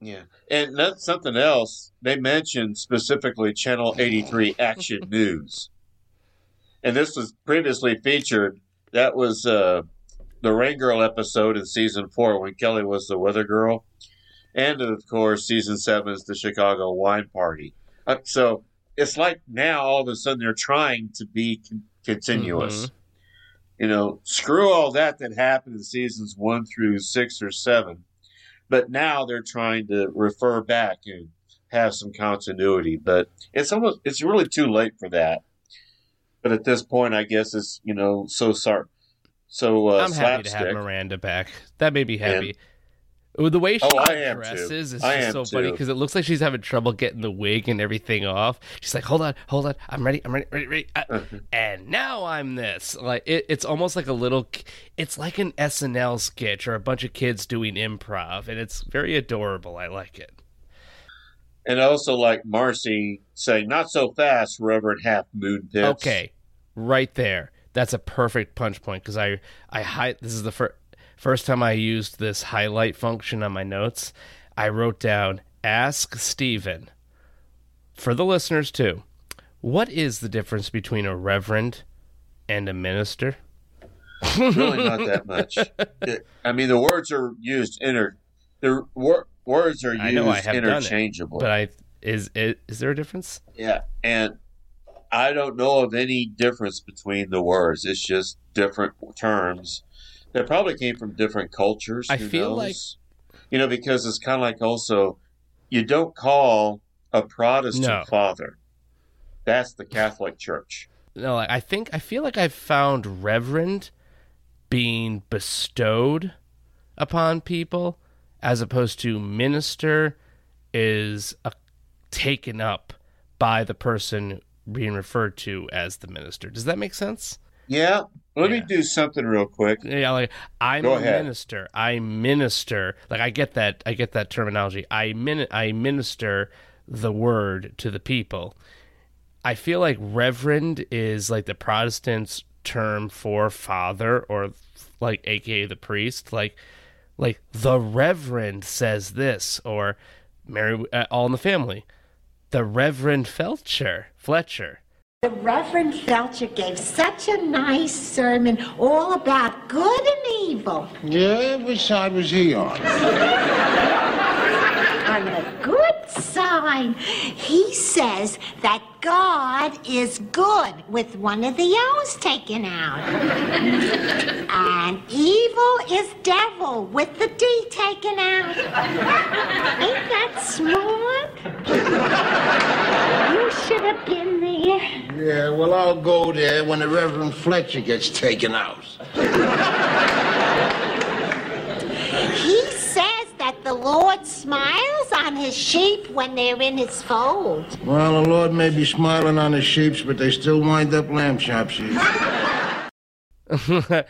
yeah, and that's something else. They mentioned specifically Channel 83 Action News, and this was previously featured. That was uh, the Rain Girl episode in season four when Kelly was the weather girl, and of course, season seven is the Chicago Wine Party. Uh, so it's like now all of a sudden they're trying to be con- continuous Mhm. you know, screw all that that happened in seasons one through six or seven. But now they're trying to refer back and have some continuity. But it's almost, it's really too late for that. But at this point, I guess it's, you know, so sorry. So, uh, I'm happy to have Miranda back. That made me happy. With the way she Oh, am too. dresses is just so funny because it looks like she's having trouble getting the wig and everything off. She's like, "Hold on, hold on, I'm ready, I'm ready, ready, ready." Uh, and now I'm this. Like it, it's almost like a little. It's like an SNL sketch or a bunch of kids doing improv, and it's very adorable. I like it. And also like Marcy saying, not so fast, Reverend Half Moon Pitts. Okay, right there. That's a perfect punch point because I I hi- This is the first first time I used this highlight function on my notes. I wrote down ask Stephen for the listeners too. What is the difference between a reverend and a minister? really not that much. I mean, the words are used inter. The wor- words are used I know I have done it, interchangeably. but I is, is is there a difference? yeah, and I don't know of any difference between the words. It's just different terms that probably came from different cultures. I feel knows? you know, because it's kind of like also you don't call a Protestant No. father. That's the Catholic Church. No, like, I think I feel like I've found reverend being bestowed upon people as opposed to minister is a, taken up by the person being referred to as the minister. Does that make sense? Yeah. Let me do something real quick. Yeah, like I'm Go a ahead. minister. I minister. Like I get that. I get that terminology. I min. I minister the word to the people. I feel like reverend is like the Protestants' term for father, or like AKA the priest. Like, like the reverend says this, or Mary, uh, All in the Family, the Reverend Felcher, Fletcher. The Reverend Felcher gave such a nice sermon all about good and evil. Yeah, which side was he on? The good side, he says that God is good with one of the O's taken out. and evil is devil with the D taken out. Ain't that smart? you should have been there. Yeah, well, I'll go there when the Reverend Fletcher gets taken out. He says that the Lord smiles on his sheep when they're in his fold. Well, the Lord may be smiling on his sheep, but they still wind up lamb chops.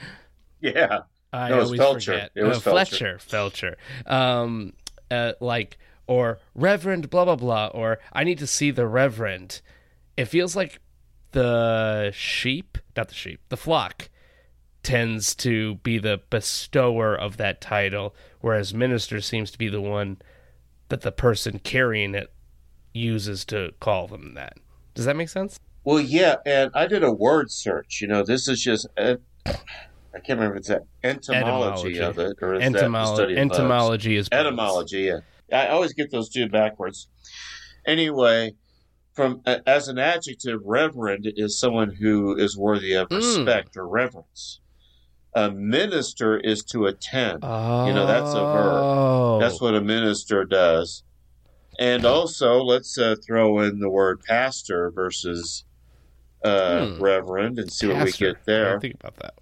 Yeah. I No, it was always Felcher. forget. It was Uh, Felcher. Felcher. Felcher. Um, uh, like or Reverend blah blah blah or I need to see the Reverend. It feels like the sheep, not the sheep, the flock tends to be the bestower of that title, whereas minister seems to be the one that the person carrying it uses to call them that. Does that make sense? Well, yeah, and I did a word search. You know, this is just uh, I can't remember if it's that entomology, Etymology. of it or is that the Etymolo- study of bugs? entomology is bugs. etymology. Yeah, I always get those two backwards. Anyway, from uh, as an adjective, reverend is someone who is worthy of Mm. respect or reverence. A minister is to attend. You know, that's a Oh. verb. That's what a minister does. And also, let's uh, throw in the word pastor versus uh, Hmm. reverend and see what we get there. I think about that.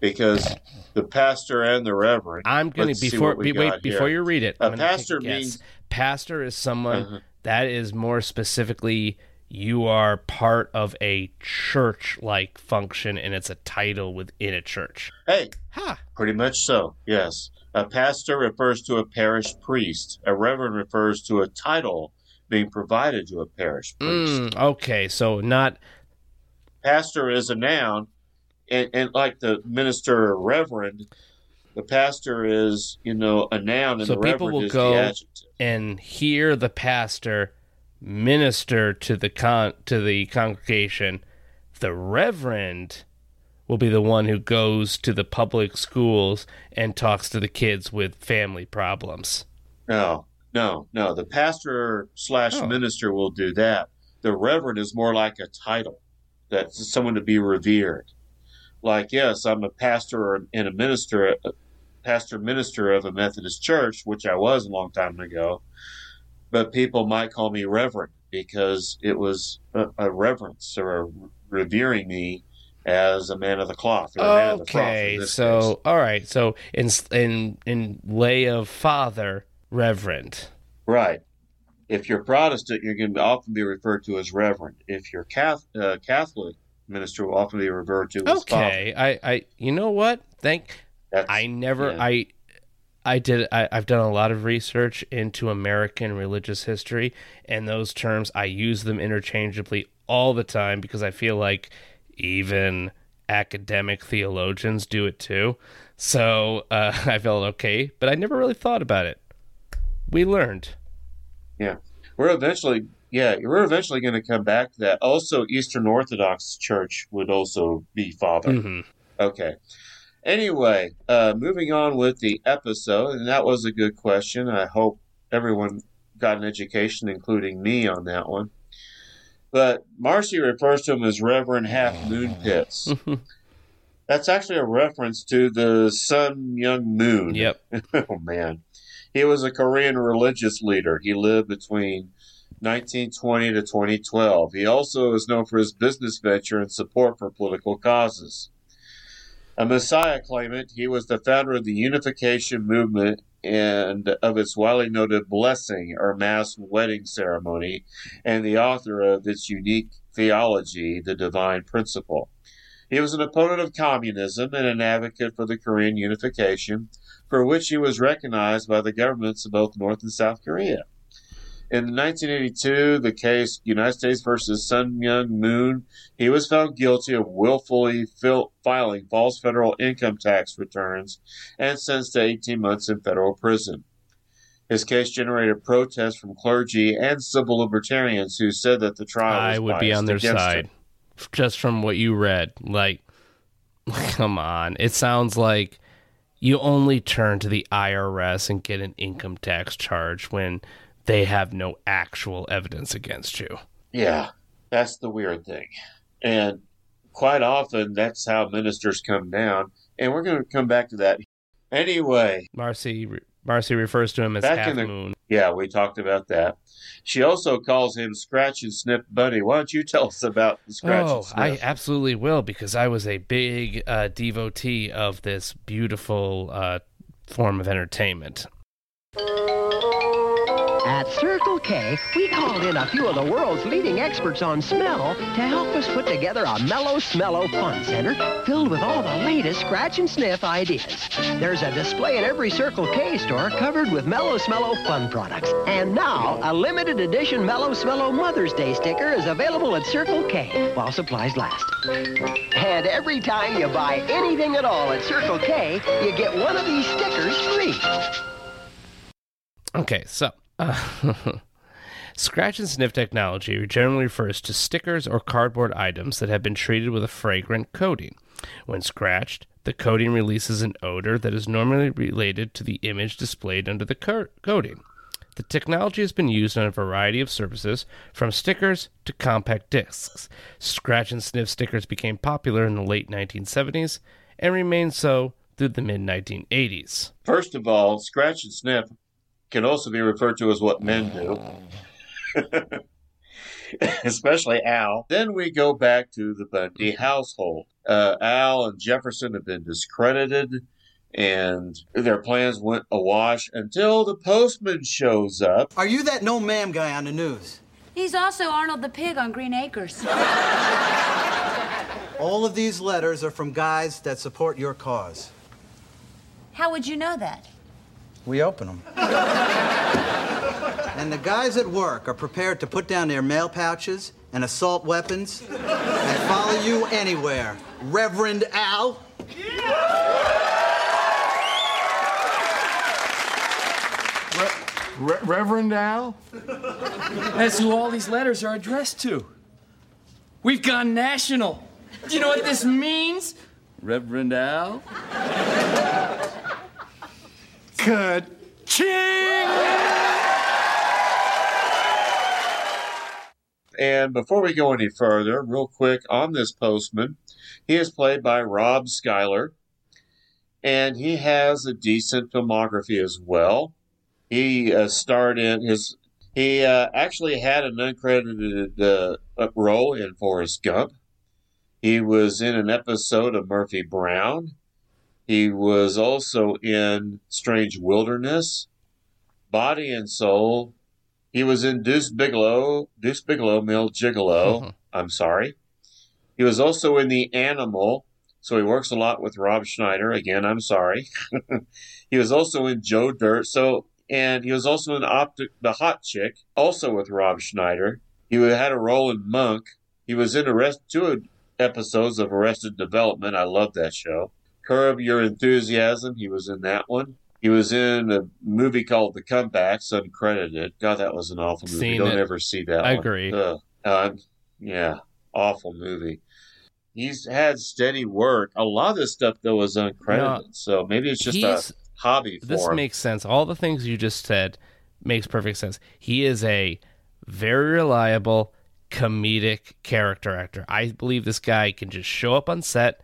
Because the pastor and the reverend. I'm gonna before we wait got before here. you read it. A pastor guess. means pastor is someone Uh-huh. that is more specifically you are part of a church-like function, and it's a title within a church. Hey, pretty much so. Yes, a pastor refers to a parish priest. A reverend refers to a title being provided to a parish priest. Mm, okay, so not Pastor is a noun, and, and like the minister or reverend, the pastor is you know a noun, and so the people reverend will is go the adjective. and hear the pastor minister to the con to the congregation. The reverend will be the one who goes to the public schools and talks to the kids with family problems. No, no, no. The pastor slash Oh. minister will do that. The reverend is more like a title. That's someone to be revered. Like, yes, I'm a pastor and a minister, a pastor minister of a Methodist church, which I was a long time ago. But people might call me reverend because it was a, a reverence or a revering me as a man of the cloth or a the cloth. Okay, so case. all right, so in in in lay of father, reverend. Right. If you're Protestant, you're going to often be referred to as Reverend. If you're Catholic, uh, Catholic minister, will often be referred to as Okay, I, I, you know what? Thank. I never, yeah. I, I did. I, I've done a lot of research into American religious history, and those terms I use them interchangeably all the time because I feel like even academic theologians do it too. So uh, I felt okay, but I never really thought about it. We learned. Yeah, we're eventually. Yeah, we're eventually going to come back to that. Also, Eastern Orthodox Church would also be Father. Mhm. Okay. Anyway, uh, moving on with the episode, and that was a good question. I hope everyone got an education, including me, on that one. But Marcy refers to him as Reverend Half Moon Pits. That's actually a reference to the Sun Myung Moon. Yep. oh man, he was a Korean religious leader. He lived between 1920 to 2012. He also is known for his business venture and support for political causes. A Messiah claimant, he was the founder of the Unification Movement and of its widely noted blessing or mass wedding ceremony, and the author of its unique theology, The Divine Principle. He was an opponent of communism and an advocate for the Korean unification, for which he was recognized by the governments of both North and South Korea. In 1982, the case United States versus Sun Myung Moon, he was found guilty of willfully fil- filing false federal income tax returns and sentenced to 18 months in federal prison. His case generated protests from clergy and civil libertarians who said that the trial was I would be on their side, him. just from what you read. Like, come on, it sounds like you only turn to the IRS and get an income tax charge when they have no actual evidence against you. Yeah, that's the weird thing. And quite often, that's how ministers come down. And we're going to come back to that. Anyway, Marcy Marcy refers to him as Half in the Moon. yeah, we talked about that. She also calls him Scratch and Snip Bunny. Why don't you tell us about Scratch Oh, and Sniff? I absolutely will because I was a big uh, devotee of this beautiful uh, form of entertainment. At Circle K, we called in a few of the world's leading experts on smell to help us put together a mellow smello fun center filled with all the latest scratch and sniff ideas. There's a display in every Circle K store covered with Mellow Smello fun products. And now, a limited edition Mellow Smello Mother's Day sticker is available at Circle K while supplies last. And every time you buy anything at all at Circle K, you get one of these stickers free. Okay, so scratch and sniff technology generally refers to stickers or cardboard items that have been treated with a fragrant coating. When scratched, the coating releases an odor that is normally related to the image displayed under the co- coating. The technology has been used on a variety of surfaces, from stickers to compact discs. Scratch and sniff stickers became popular in the late 1970s and remained so through the mid 1980s. First of all, Scratch and Sniff can also be referred to as what men do. Especially Al. Then we go back to the Bundy household. Uh, Al and Jefferson have been discredited, and their plans went awash until the postman shows up. Are you that no ma'am guy on the news? He's also Arnold the Pig on Green Acres. All of these letters are from guys that support your cause. How would you know that? We open them. and the guys at work are prepared to put down their mail pouches and assault weapons and follow you anywhere. Reverend Al? Re- Reverend Al? That's who all these letters are addressed to. We've gone national. Do you know what this means? Reverend Al? And before we go any further, real quick on this postman, he is played by Rob Schuyler, and he has a decent filmography as well. He uh, starred in his. He uh, actually had an uncredited uh, role in Forrest Gump. He was in an episode of Murphy Brown. He was also in Strange Wilderness, Body and Soul. He was in Deuce Bigalow, Deuce Bigalow, Male Gigolo. I'm sorry. He was also in The Animal, so he works a lot with Rob Schneider. Again, I'm sorry. he was also in Joe Dirt. So, and he was also in Optic, The Hot Chick, also with Rob Schneider. He had a role in Monk. He was in arrest two episodes of Arrested Development. I love that show. Curb Your Enthusiasm. He was in that one. He was in a movie called The Comebacks, uncredited. God, that was an awful movie. Seen Don't it. ever see that I one. agree. Uh, yeah, awful movie. He's had steady work. A lot of this stuff, though, was uncredited. No, so maybe it's just a hobby for This him. makes sense. All the things you just said makes perfect sense. He is a very reliable comedic character actor. I believe this guy can just show up on set,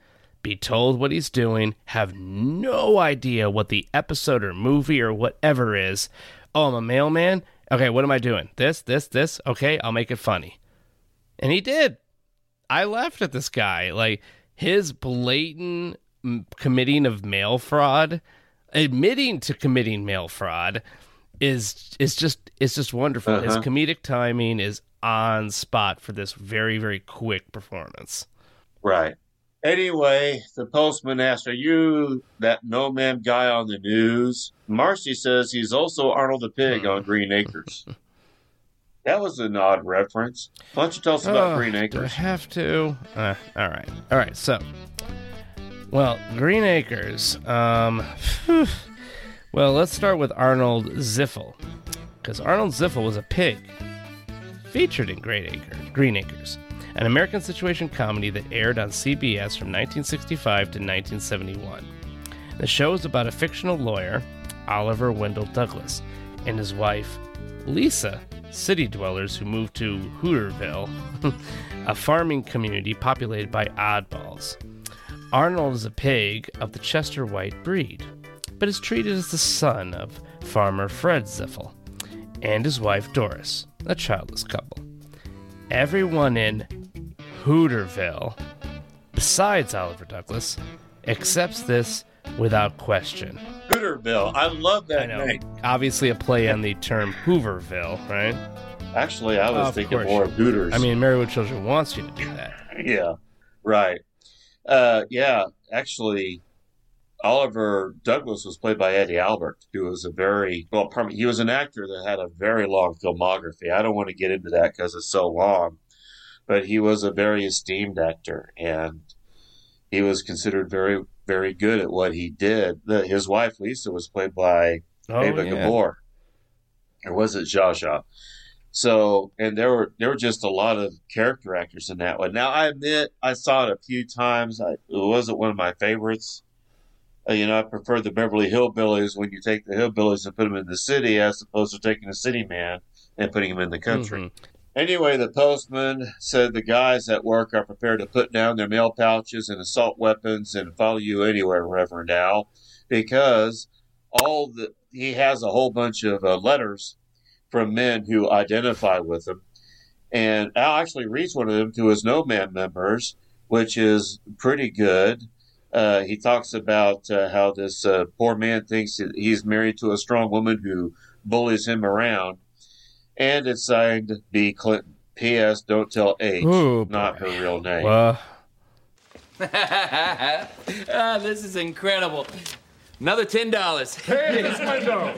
be told what he's doing, have no idea what the episode or movie or whatever is. Oh, I'm a mailman. Okay, what am I doing? This, this, this. Okay, I'll make it funny. And he did. I laughed at this guy. Like his blatant mm, committing of mail fraud admitting to committing mail fraud is is just it's just wonderful. His Uh-huh. comedic timing is on spot for this very very quick performance. Right. Anyway, the postman asked, Are you that no ma'am guy on the news? Marcy says he's also Arnold the Pig on Green Acres. That was an odd reference. Why don't you tell us about Oh, Green Do I have to? Uh, all right. All right. So, well, Green Acres. Um, well, let's start with Arnold Ziffel, because Arnold Ziffel was a pig featured in Great Acre, Green Acres, an American situation comedy that aired on CBS from 1965 to 1971. The show is about a fictional lawyer, Oliver Wendell Douglas, and his wife, Lisa, city dwellers who moved to Hooterville, a farming community populated by oddballs. Arnold is a pig of the Chester White breed, but is treated as the son of farmer Fred Ziffel and his wife Doris, a childless couple. Everyone in Hooterville, besides Oliver Douglas, accepts this without question. Hooterville. I love that I know. name. Obviously, a play on the term Hooverville, right? Actually, I was Of thinking course. more of Hooters. I mean, with Children wants you to do that. yeah, right. Uh, yeah, actually, Oliver Douglas was played by Eddie Albert, who was a very well. He was an actor that had a very long filmography. I don't want to get into that because it's so long, but he was a very esteemed actor, and he was considered very, very good at what he did. The, his wife Lisa was played by Oh, Eva yeah. Gabor, or was it Zsa Zsa? So, and there were there were just a lot of character actors in that one. Now, I admit I saw it a few times. I, it wasn't one of my favorites. Uh, you know, I prefer the Beverly Hillbillies when you take the hillbillies and put them in the city, as opposed to taking a city man and putting him in the country. Anyway, the postman said the guys at work are prepared to put down their mail pouches and assault weapons and follow you anywhere, Reverend Al, because all the he has a whole bunch of uh, letters from men who identify with him, and Al actually reads one of them to his No Ma'am members, which is pretty good. Uh, he talks about uh, how this uh, poor man thinks that he's married to a strong woman who bullies him around, and it's signed B. Clinton. P.S. Don't tell H, Ooh, not her real name. Well, ah, this is incredible. Another ten dollars. Hey, it's my dough.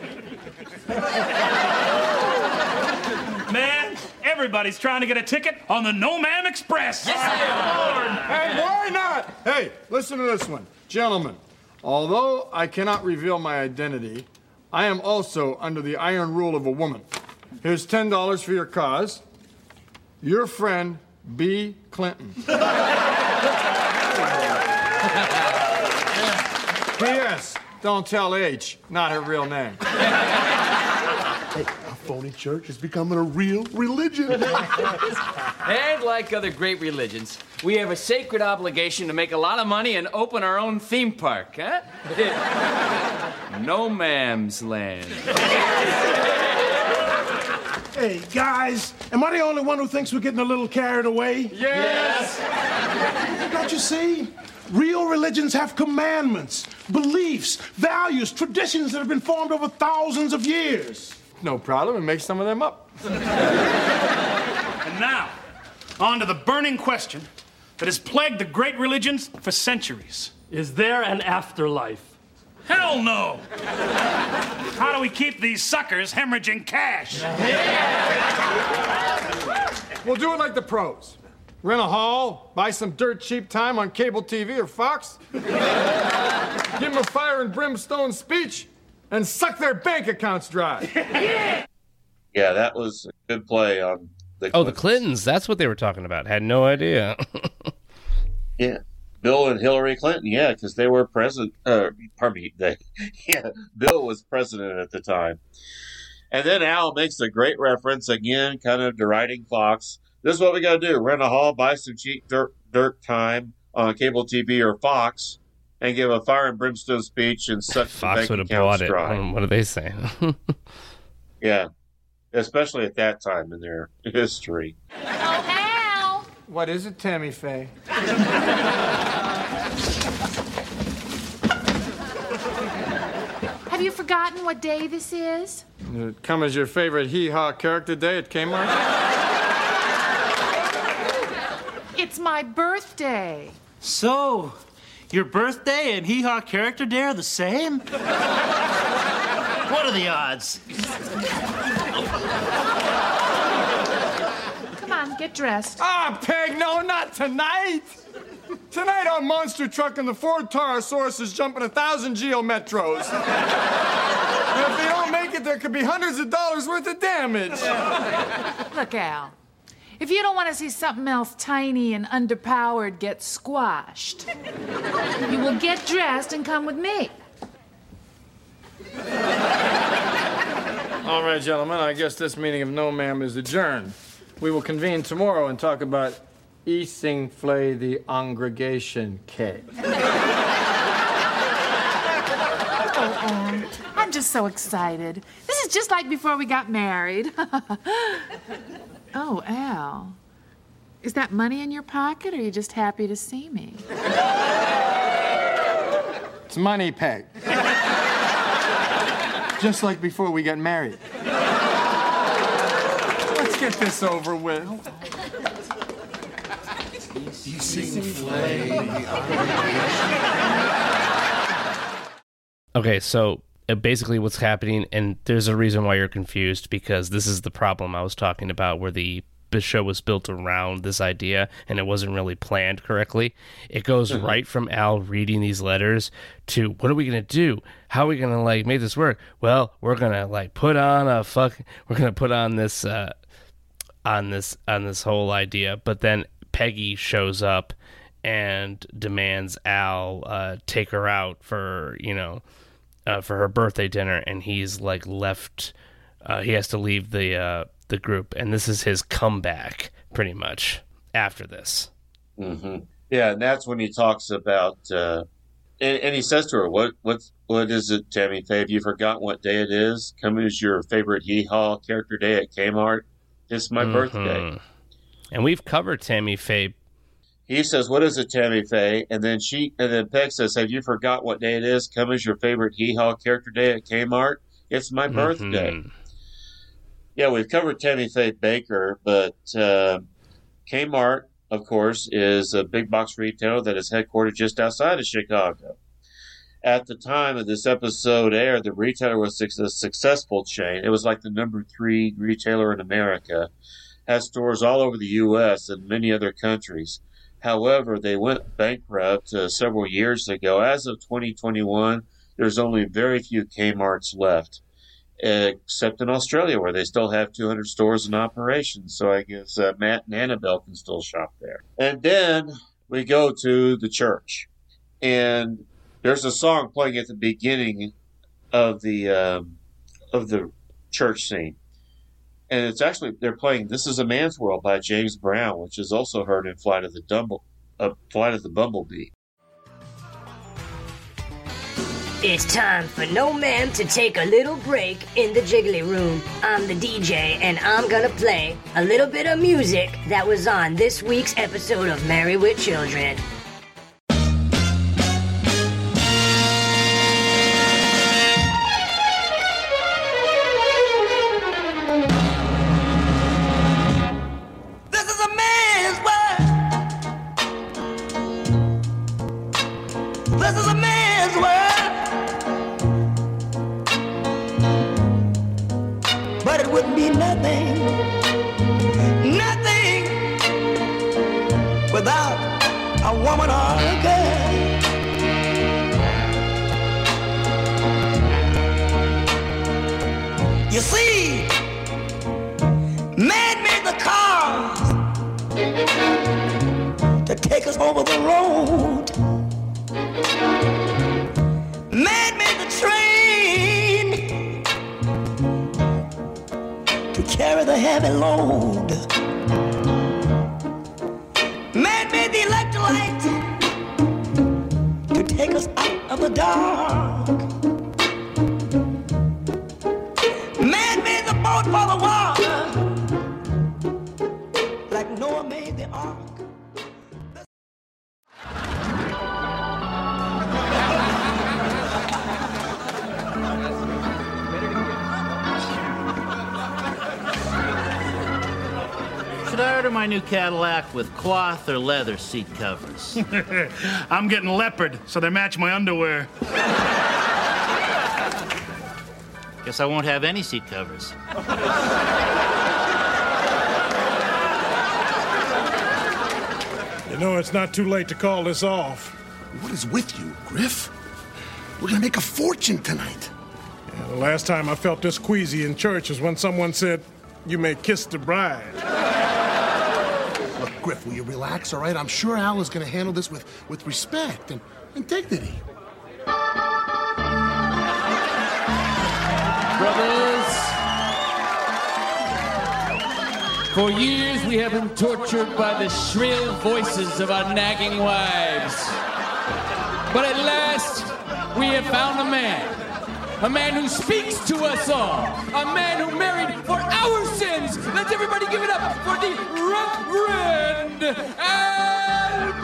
Man, everybody's trying to get a ticket on the No Ma'am Express. Yes, I Hey, why not? Hey, listen to this one. Gentlemen, although I cannot reveal my identity, I am also under the iron rule of a woman. Here's $10 for your cause. Your friend, B. Clinton. P.S. Don't tell H, not her real name. Phony church is becoming a real religion. And like other great religions, we have a sacred obligation to make a lot of money and open our own theme park, huh? no Ma'am's Land. hey, guys, am I the only one who thinks we're getting a little carried away? Yes! Don't you see? Real religions have commandments, beliefs, values, traditions that have been formed over thousands of years. No problem, and make some of them up. And now, on to the burning question that has plagued the great religions for centuries. Is there an afterlife? Hell no! How do we keep these suckers hemorrhaging cash? We'll do it like the pros. Rent a hall, buy some dirt cheap time on cable TV or Fox, give them a fire and brimstone speech, and suck their bank accounts dry. Yeah, that was a good play on the. oh, the Clintons. That's what they were talking about. Had no idea. Yeah, Bill and Hillary Clinton. Yeah, because they were president. Uh, pardon me. They, yeah, Bill was president at the time. And then Al makes a great reference again, kind of deriding Fox. This is what we got to do: rent a hall, buy some cheap dirt dirt time on cable TV or Fox, and give a fire and brimstone speech and suck the Fox bank would have accounts bought it. dry. Um, What do they say? Yeah, especially at that time in their history. Oh, Hal! What is it, Tammy Faye? Have you forgotten what day this is? Uh, Come as your favorite hee haw character day at Kmart? It's my birthday. So, your birthday and Hee Haw Character Day are the same? what are the odds? Come on, get dressed. Ah, Peg, no, not tonight. Tonight, our monster truck and the Ford Taurosaurus is jumping a thousand Geo Metros. and if they don't make it, there could be hundreds of dollars worth of damage. Look, Al. If you don't want to see something else tiny and underpowered get squashed, you will get dressed and come with me. All right, gentlemen, I guess this meeting of No Ma'am is adjourned. We will convene tomorrow and talk about Easing Flay the Congregation Cake. Oh, Al, I'm just so excited. This is just like before we got married. oh, Al. Is that money in your pocket, or are you just happy to see me? It's money, Peg. Just like before we got married. Let's get this over with. Okay, so basically what's happening, and there's a reason why you're confused because this is the problem I was talking about where the the show was built around this idea and it wasn't really planned correctly. It goes Mhm. right from Al reading these letters to what are we gonna do? How are we gonna like make this work? Well, we're gonna like put on a fuck. We're gonna put on this uh, on this on this whole idea. But then Peggy shows up and demands Al uh, take her out for you know uh, for her birthday dinner, and he's like left. Uh, he has to leave the uh, the group, and this is his comeback, pretty much after this. Mm-hmm. Yeah, and that's when he talks about, uh, and, and he says to her, "What, what, what is it, Tammy Faye? Have you forgotten what day it is? Coming as your favorite hee haw character day at Kmart. It's my birthday." Mhm. And we've covered Tammy Faye. He says, "What is it, Tammy Faye?" And then she, and then Peg says, "Have you forgot what day it is? Come as your favorite hee haw character day at Kmart. It's my birthday." Mhm. Yeah, we've covered Tammy Faye Bakker, but uh, Kmart, of course, is a big box retailer that is headquartered just outside of Chicago. At the time of this episode aired, the retailer was a successful chain. It was like the number three retailer in America, has stores all over the U.S. and many other countries. However, they went bankrupt uh, several years ago. As of 2021, there's only very few Kmart's left except in Australia, where they still have 200 stores in operation. So I guess uh, Matt and Annabelle can still shop there. And then we go to the church, and there's a song playing at the beginning of the um, of the church scene, and it's actually they're playing "This Is a Man's World" by James Brown, which is also heard in Flight of the Dumble, uh, Flight of the Bumblebee. It's time for No Ma'am to take a little break in the Jiggly Room. I'm the DJ, and I'm gonna play a little bit of music that was on this week's episode of Married with Children. The heavy load. Man made the electric light to take us out of the dark. Order my new Cadillac with cloth or leather seat covers. I'm getting leopard, so they match my underwear. Guess I won't have any seat covers. You know, it's not too late to call this off. What is with you, Griff? We're gonna make a fortune tonight. Yeah, the last time I felt this queasy in church was when someone said, You may kiss the bride. Griff, will you relax, all right? I'm sure Al is gonna handle this with, with respect and, and dignity. Brothers, for years we have been tortured by the shrill voices of our nagging wives. But at last, we have found a man. A man who speaks to us all. A man who married for our sins. Let's everybody give it up for the Reverend Al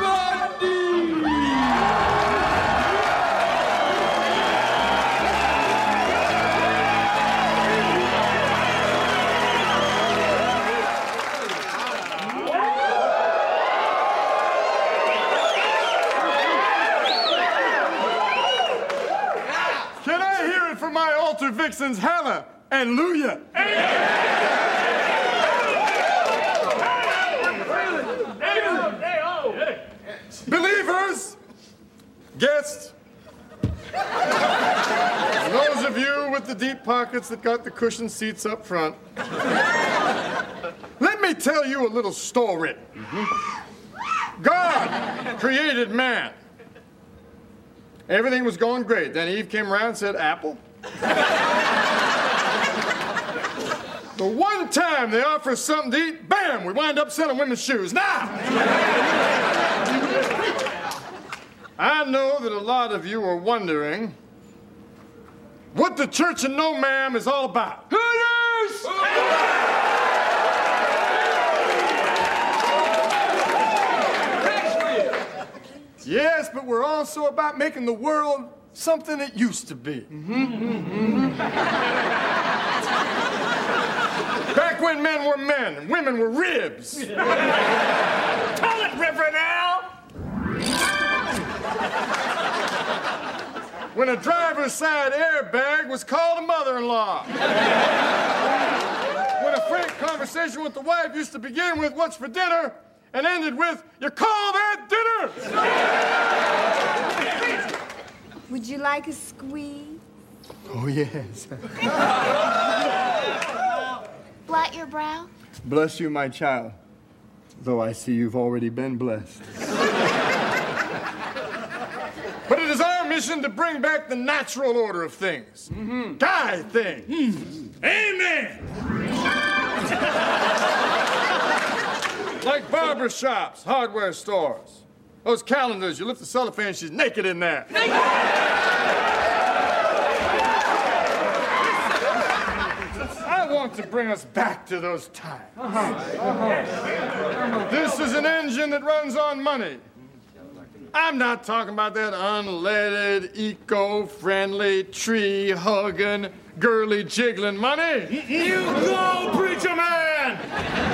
altar vixens, Hannah and Luya? Believers, guests, those of you with the deep pockets that got the cushioned seats up front, let me tell you a little story. God created man. Everything was going great. Then Eve came around and said, Apple. the one time they offer us something to eat, bam, we wind up selling women's shoes. Now! I know that a lot of you are wondering what the Church of No Ma'am is all about. Hooters! Yes, but we're also about making the world something it used to be. Back when men were men and women were ribs. Tell it, Reverend when a driver's side airbag was called a mother-in-law. when a frank conversation with the wife used to begin with "What's for dinner?" and ended with "You call that dinner?" Would you like a squeeze? Oh yes. Blot your brow? Bless you, my child. Though I see you've already been blessed. but it is our mission to bring back the natural order of things. Mm-hmm. Guy things. Mm-hmm. Amen! like barber shops, hardware stores. Oh, those calendars, you lift the cellophane, she's naked in there. I want to bring us back to those times. This is an engine that runs on money. I'm not talking about that unleaded, eco-friendly, tree-hugging, girly jiggling money. You go, preacher man!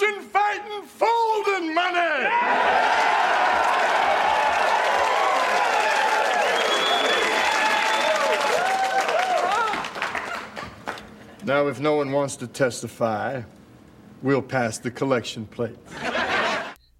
Belching, fighting, folding money. Now, if no one wants to testify, we'll pass the collection plate.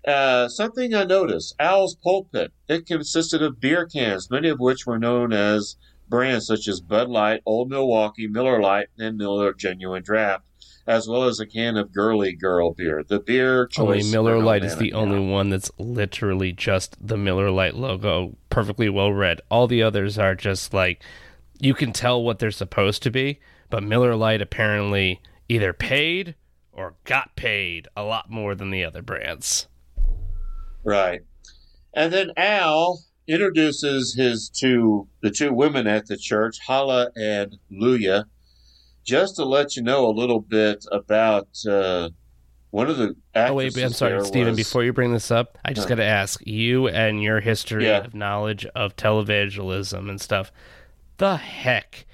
Uh, something I noticed Al's pulpit. It consisted of beer cans, many of which were known as brands such as Bud Light, Old Milwaukee, Miller Lite, and Miller Genuine Draft, as well as a can of Girly Girl beer. The beer Only. Miller Lite is the only one that's literally just the Miller Lite logo, perfectly well read. All the others are just like you can tell what they're supposed to be, but Miller Lite apparently either paid or got paid a lot more than the other brands. Right. And then Al introduces his two the two women at the church, Hala and Luya, just to let you know a little bit about uh, one of the Oh wait, I'm sorry, Stephen. was- Before you bring this up, I just Huh. got to ask you and your history Yeah. of knowledge of televangelism and stuff. The heck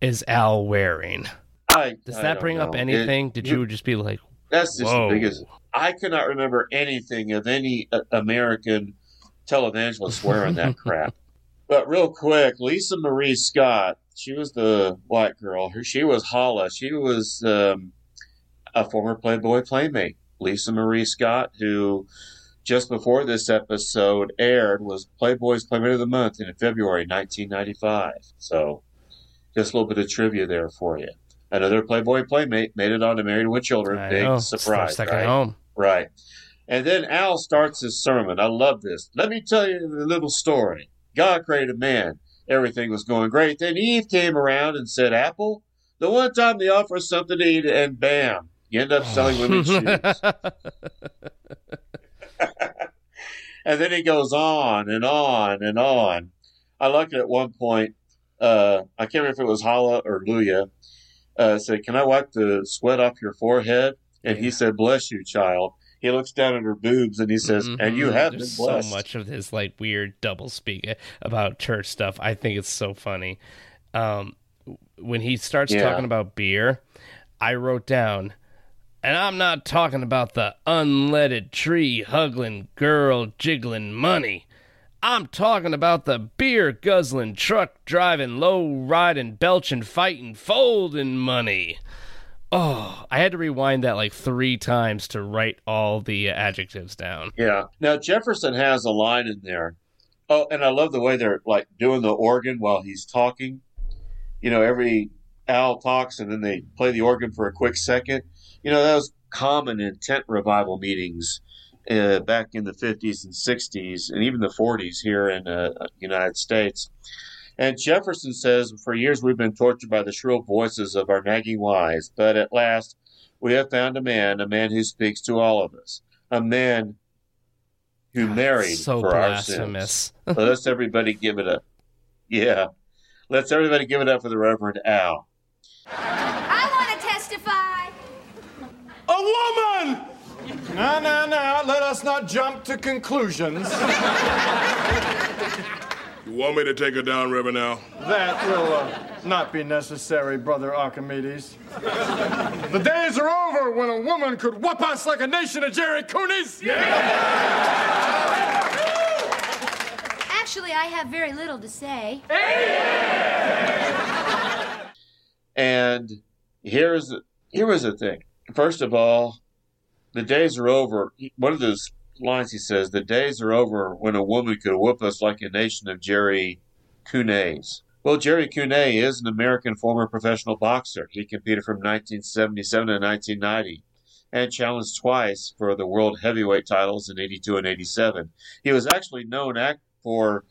is Al wearing? I, Does I that bring up know. It- anything? Did you just be like, That's just Whoa. the biggest. I cannot remember anything of any uh, American televangelist wearing that crap. But real quick, Lisa Marie Scott, she was the white girl. She was Holla. She was um, a former Playboy playmate. Lisa Marie Scott, who just before this episode aired, was Playboy's Playmate of the Month in February 1995. So, just a little bit of trivia there for you. Another Playboy playmate made it on to Married with Children. I Big know. surprise, right? home. Right. And then Al starts his sermon. I love this. Let me tell you a little story. God created man. Everything was going great. Then Eve came around and said, Apple, the one time they offer us something to eat, and bam, you end up selling women's shoes. and then he goes on and on and on. I like it at one point. Uh, I can't remember if it was Hala or Luya. Uh, said, "Can I wipe the sweat off your forehead?" And he said, "Bless you, child." He looks down at her boobs and he says, "And you Mhm. have There's been blessed." so much of this like weird double speak about church stuff. I think it's so funny. Um, when he starts Yeah. talking about beer, I wrote down, and I'm not talking about the unleaded tree huggling girl jiggling money. I'm talking about the beer guzzling, truck driving, low riding, belching, fighting, folding money. Oh, I had to rewind that like three times to write all the adjectives down. Yeah. Now Jefferson has a line in there. Oh, and I love the way they're like doing the organ while he's talking. You know, every owl talks and then they play the organ for a quick second. You know, that was common in tent revival meetings uh, back in the 50s and 60s and even the 40s here in the uh, United States. And Jefferson says, For years we've been tortured by the shrill voices of our nagging wives, but at last we have found a man, a man who speaks to all of us, a man who married so for blasphemous. our sins. so let's everybody give it up. Yeah. Let's everybody give it up for the Reverend Al. I want to testify. A woman! No, no, no. Let us not jump to conclusions. You want me to take her down, Reverend Al? That will uh, not be necessary, Brother Archimedes. the days are over when a woman could whoop us like a nation of Gerry Cooneys. Yeah! Actually, I have very little to say. And here's here was the thing. First of all, the days are over. One of those lines he says, "The days are over when a woman could whoop us like a nation of Gerry Cooneys." Well, Gerry Cooney is an American former professional boxer. He competed from 1977 to 1990 and challenged twice for the world heavyweight titles in 82 and 87. He was actually known for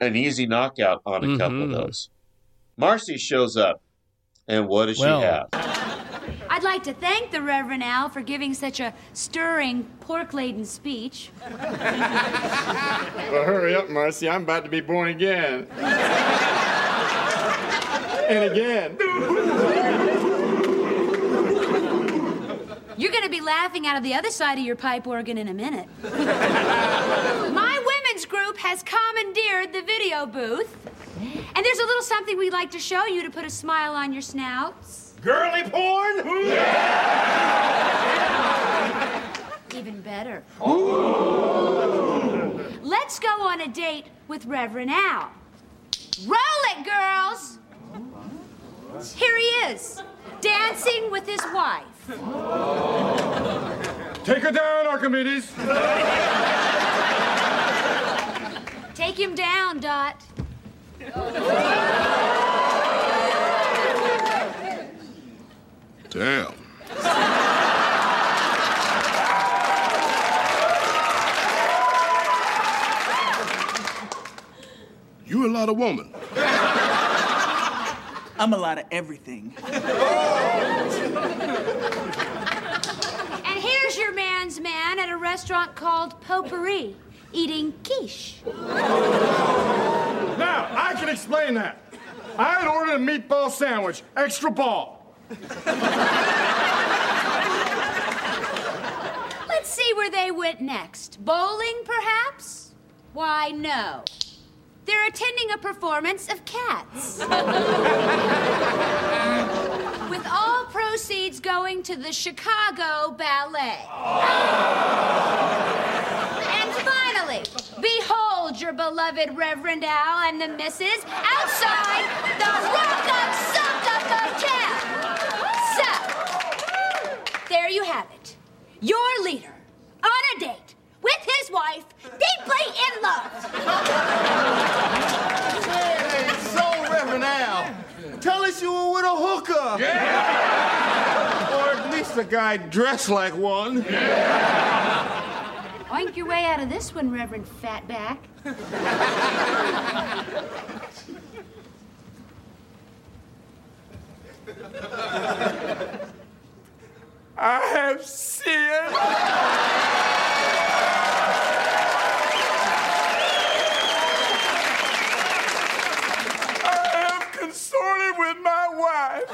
an easy knockout on a couple of Mhm. those. Marcy shows up, and what does Well- she have? I'd like to thank the Reverend Al for giving such a stirring, pork laden speech. Well, hurry up, Marcy. I'm about to be born again. and again. You're going to be laughing out of the other side of your pipe organ in a minute. My women's group has commandeered the video booth. And there's a little something we'd like to show you to put a smile on your snouts. Girly porn? Yeah! Even better. Let's go on a date with Reverend Al. Roll it, girls! Here he is, dancing with his wife. Take her down, Archimedes. Take him down, Dot. Damn. You a lot of woman. I'm a lot of everything. And here's your man's man at a restaurant called Potpourri, eating quiche. Now, I can explain that. I had ordered a meatball sandwich, extra ball. Went next? Bowling, perhaps? Why, no. They're attending a performance of Cats. With all proceeds going to the Chicago Ballet. And finally, behold your beloved Reverend Al and the missus outside the Rock Up Suck Up Hotel. So, there you have it. Your leader on a date with his wife, deeply in love. Hey, so Reverend Al, tell us you were with a hooker. Yeah. or at least a guy dressed like one. Oink your way out of this one, Reverend Fatback. I have sinned. I have consorted with my wife.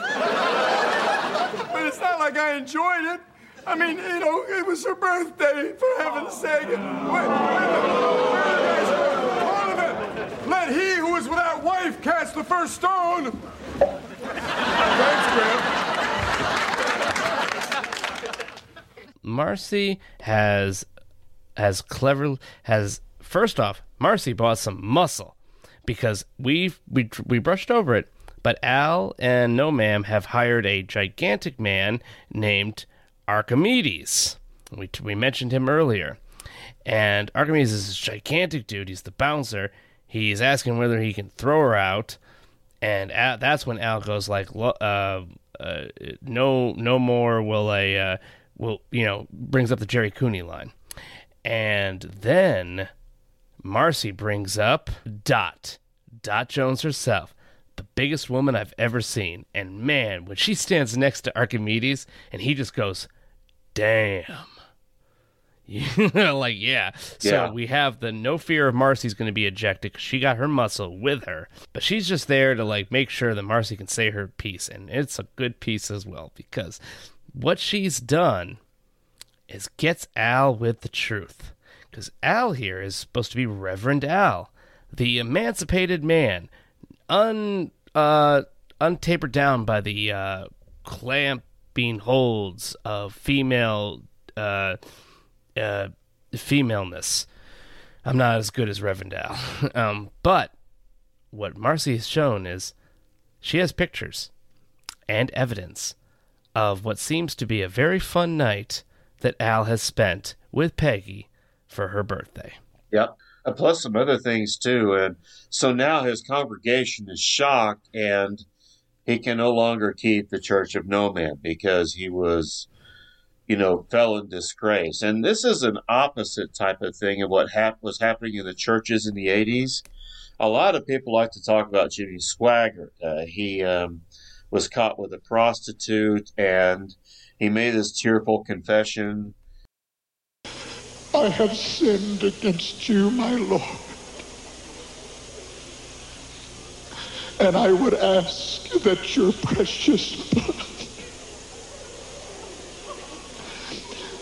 But it's not like I enjoyed it. I mean, you know, it was her birthday, for heaven's sake. Wait, wait, wait. Let he who is without wife cast the first stone. Thanks, Marcy has has clever has first off Marcy bought some muscle because we we we brushed over it, but Al and No Ma'am have hired a gigantic man named Archimedes. We we mentioned him earlier, and Archimedes is this gigantic dude. He's the bouncer. He's asking whether he can throw her out, and Al, that's when Al goes like, uh, uh, "No, no more will I." Uh, will you know brings up the Gerry Cooney line, and then Marcy brings up Dot, Dot Jones herself, the biggest woman I've ever seen, and man, when she stands next to Archimedes and he just goes, "Damn." like yeah. So we have the no fear of marcy's going to be ejected because she got her muscle with her. But she's just there to like make sure that marcy can say her piece and it's a good piece as well because what she's done is gets Al with the truth. Because Al here is supposed to be Reverend Al, the emancipated man, un uh untapered down by the uh clamping holds of female uh uh femaleness. I'm not as good as Reverend Al. um, but what Marcy has shown is she has pictures and evidence of what seems to be a very fun night that Al has spent with Peggy for her birthday. Yep. Uh, plus some other things too. And so now his congregation is shocked and he can no longer keep the Church of No Ma'am because he was, you know, fell in disgrace. And this is an opposite type of thing of what hap- was happening in the churches in the 80s. A lot of people like to talk about Jimmy Swaggart. Uh, he um, was caught with a prostitute and he made this tearful confession I have sinned against you, my Lord. And I would ask that your precious blood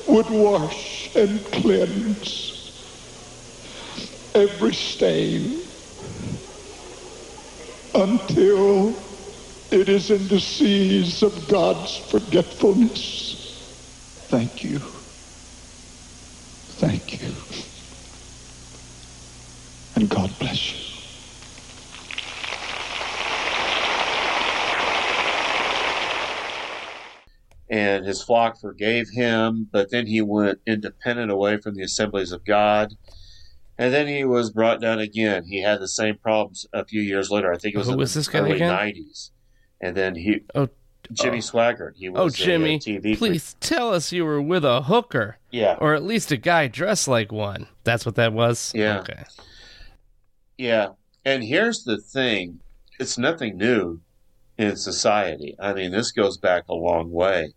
would wash and cleanse every stain until it is in the seas of God's forgetfulness. Thank you. Thank you. And God bless you. and his flock forgave him, but then he went independent away from the assemblies of God. And then he was brought down again. He had the same problems a few years later. I think it was Who in was the this guy early again? 90s. And then he, oh, Jimmy oh. Swaggart. He was Oh, a, uh, Jimmy, TV please tell us you were with a hooker. Yeah. Or at least a guy dressed like one. That's what that was? Yeah. Okay. Yeah. And here's the thing it's nothing new in society. I mean, this goes back a long way.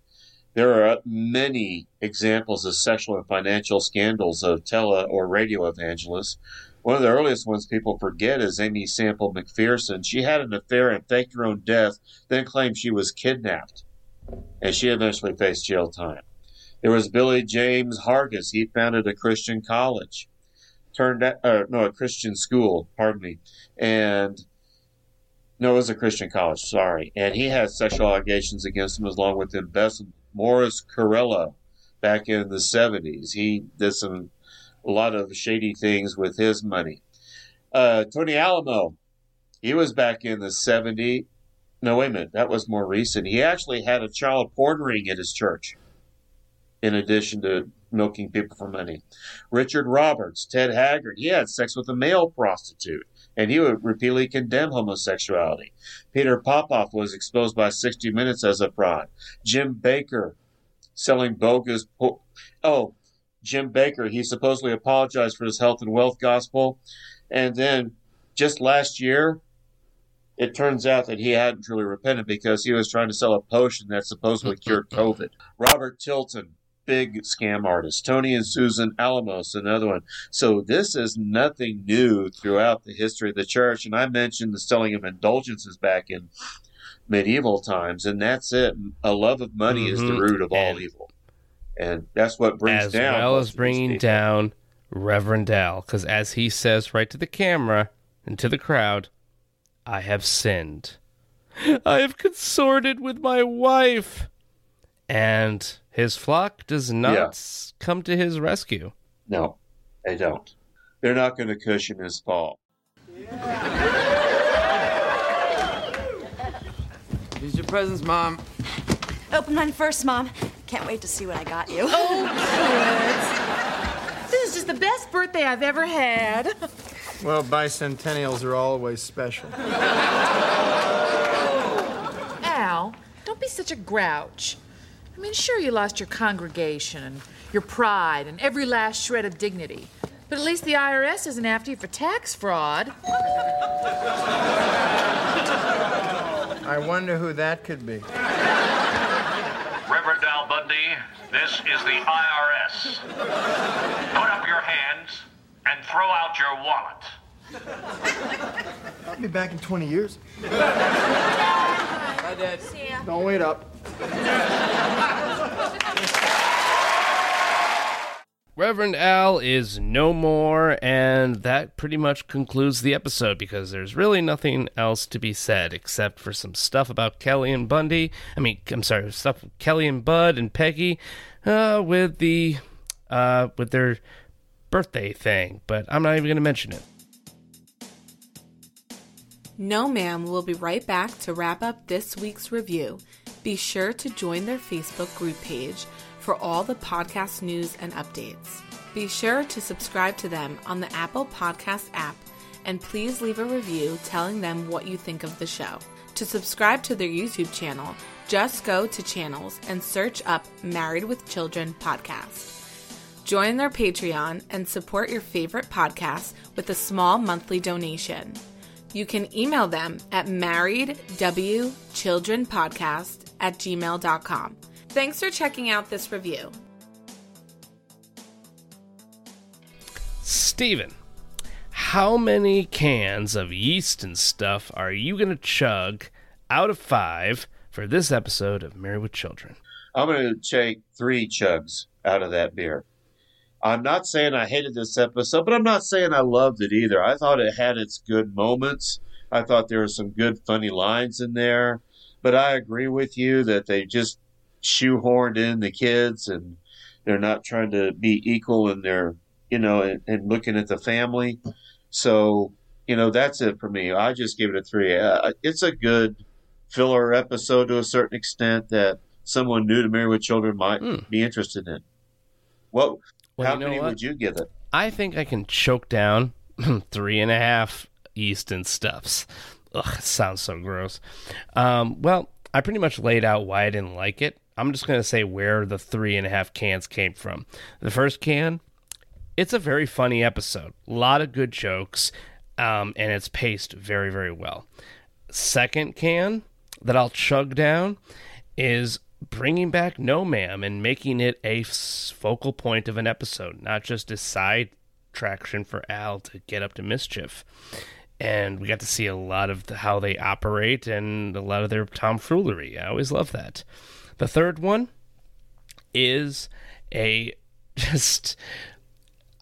There are many examples of sexual and financial scandals of tele or radio evangelists. One of the earliest ones people forget is Aimee Semple McPherson. She had an affair and faked her own death, then claimed she was kidnapped. And she eventually faced jail time. There was Billy James Hargis. He founded a Christian college, turned out, uh, no, a Christian school, pardon me. And no, it was a Christian college, sorry. And he had sexual allegations against him as along with embezzlement. Morris Cerullo back in the 70s. He did some, a lot of shady things with his money. Uh, Tony Alamo, he was back in the 70s. No, wait a minute. That was more recent. He actually had a child porn ring at his church, in addition to milking people for money. Richard Roberts, Ted Haggard, he had sex with a male prostitute, and he would repeatedly condemn homosexuality. Peter Popoff was exposed by 60 Minutes as a fraud. Jim Bakker, selling bogus. Po- oh, Jim Bakker, he supposedly apologized for his health and wealth gospel. And then just last year, it turns out that he hadn't truly repented because he was trying to sell a potion that supposedly cured COVID. Robert Tilton, big scam artist. Tony and Susan Alamos, another one. So this is nothing new throughout the history of the church. And I mentioned the selling of indulgences back in medieval times, and that's it. A love of money is the Mhm. root of all And- evil. And that's what brings as down well as bringing down Reverend Al, because as he says right to the camera and to the crowd, I have sinned. I have consorted with my wife. And his flock does not Yeah. come to his rescue. No, they don't. They're not going to cushion his fall. Here's your presents, Mom. Open mine first, Mom. Can't wait to see what I got you. Oh, kids. This is just the best birthday I've ever had. Well, bicentennials are always special. Al, don't be such a grouch. I mean, sure, you lost your congregation and your pride and every last shred of dignity. But at least the IRS isn't after you for tax fraud. I wonder who that could be. Reverend Al Bundy, this is the IRS. Put up your hands and throw out your wallet. I'll be back in 20 years. Bye, Dad. See ya. Don't wait up. Reverend Al is no more, and that pretty much concludes the episode because there's really nothing else to be said except for some stuff about Kelly and Bundy. I mean, I'm sorry, stuff with Kelly and Bud and Peggy uh, with the uh, with their birthday thing, but I'm not even going to mention it. No Ma'am We'll be right back to wrap up this week's review. Be sure to join their Facebook group page for all the podcast news and updates. Be sure to subscribe to them on the Apple Podcast app and please leave a review telling them what you think of the show. To subscribe to their YouTube channel, just go to channels and search up Married with Children podcast. Join their Patreon and support your favorite podcast with a small monthly donation. You can email them at marriedwchildrenpodcast at gmail.com. Thanks for checking out this review. Steven, how many cans of yeast and stuff are you going to chug out of five for this episode of Married with Children? I'm going to take three chugs out of that beer. I'm not saying I hated this episode, but I'm not saying I loved it either. I thought it had its good moments. I thought there were some good, funny lines in there. But I agree with you that they just shoehorned in the kids and they're not trying to be equal in their, you know, and, and looking at the family. So, you know, that's it for me. I just give it a three. Uh, it's a good filler episode to a certain extent that someone new to Married with Children might be interested in. What? Well, how you know many what? would you give it? I think I can choke down three and a half yeast and stuffs. Ugh, sounds so gross. Um, well, I pretty much laid out why I didn't like it. I'm just going to say where the three and a half cans came from. The first can, it's a very funny episode. A lot of good jokes, um, and it's paced very, very well. Second can that I'll chug down is bringing back No Ma'am and making it a focal point of an episode, not just a side traction for Al to get up to mischief. And we got to see a lot of the, how they operate and a lot of their tomfoolery. I always love that. The third one, is a just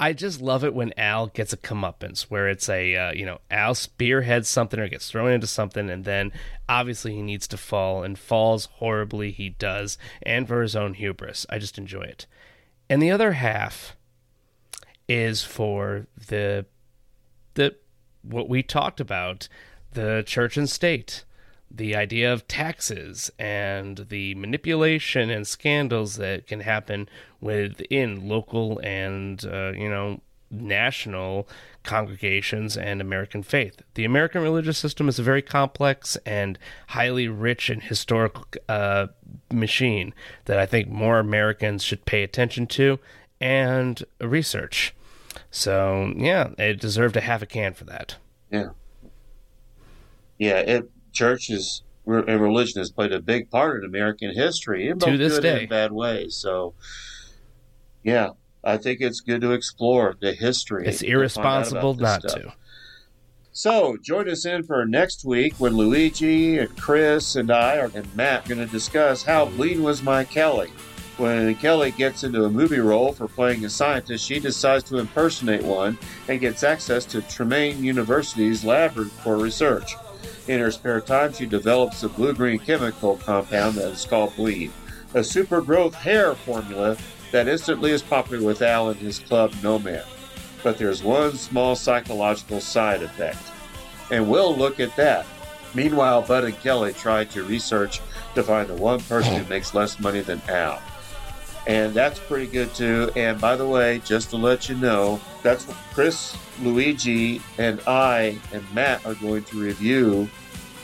I just love it when Al gets a comeuppance, where it's a uh, you know Al spearheads something or gets thrown into something, and then obviously he needs to fall and falls horribly. He does, and for his own hubris. I just enjoy it. And the other half is for the the what we talked about, the church and state, the idea of taxes and the manipulation and scandals that can happen within local and uh, you know national congregations and American faith. The American religious system is a very complex and highly rich and historical uh, machine that I think more Americans should pay attention to and research. So yeah, it deserved a half a can for that. Yeah. Yeah, it church is and religion has played a big part in American history in both To this good day. and bad ways. So, yeah, I think it's good to explore the history. It's to find out irresponsible not stuff. to. So, join us in for next week when Luigi and Chris and I are, and Matt are going to discuss how Bleed Was My Kelly. When Kelly gets into a movie role for playing a scientist, she decides to impersonate one and gets access to Trumaine University's lab for research. In her spare time, she develops a blue green chemical compound that is called Bleed, a super growth hair formula that instantly is popular with Al and his club No Ma'am. But there's one small psychological side effect, and we'll look at that. Meanwhile, Bud and Kelly try to research to find the one person who makes less money than Al. And that's pretty good too. And by the way, just to let you know, that's what Chris, Luigi, and I and Matt are going to review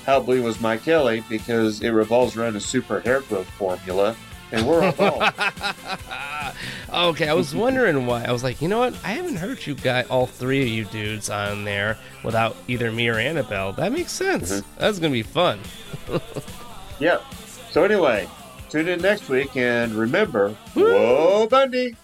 How Bleed Was My Kelly because it revolves around a super hair growth formula. And we're all Okay, I was wondering why. I was like, you know what? I haven't heard you guys, all three of you dudes, on there without either me or Annabelle. That makes sense. Mm-hmm. That's gonna be fun. yep. So anyway, tune in next week and remember, whoa, Bundy!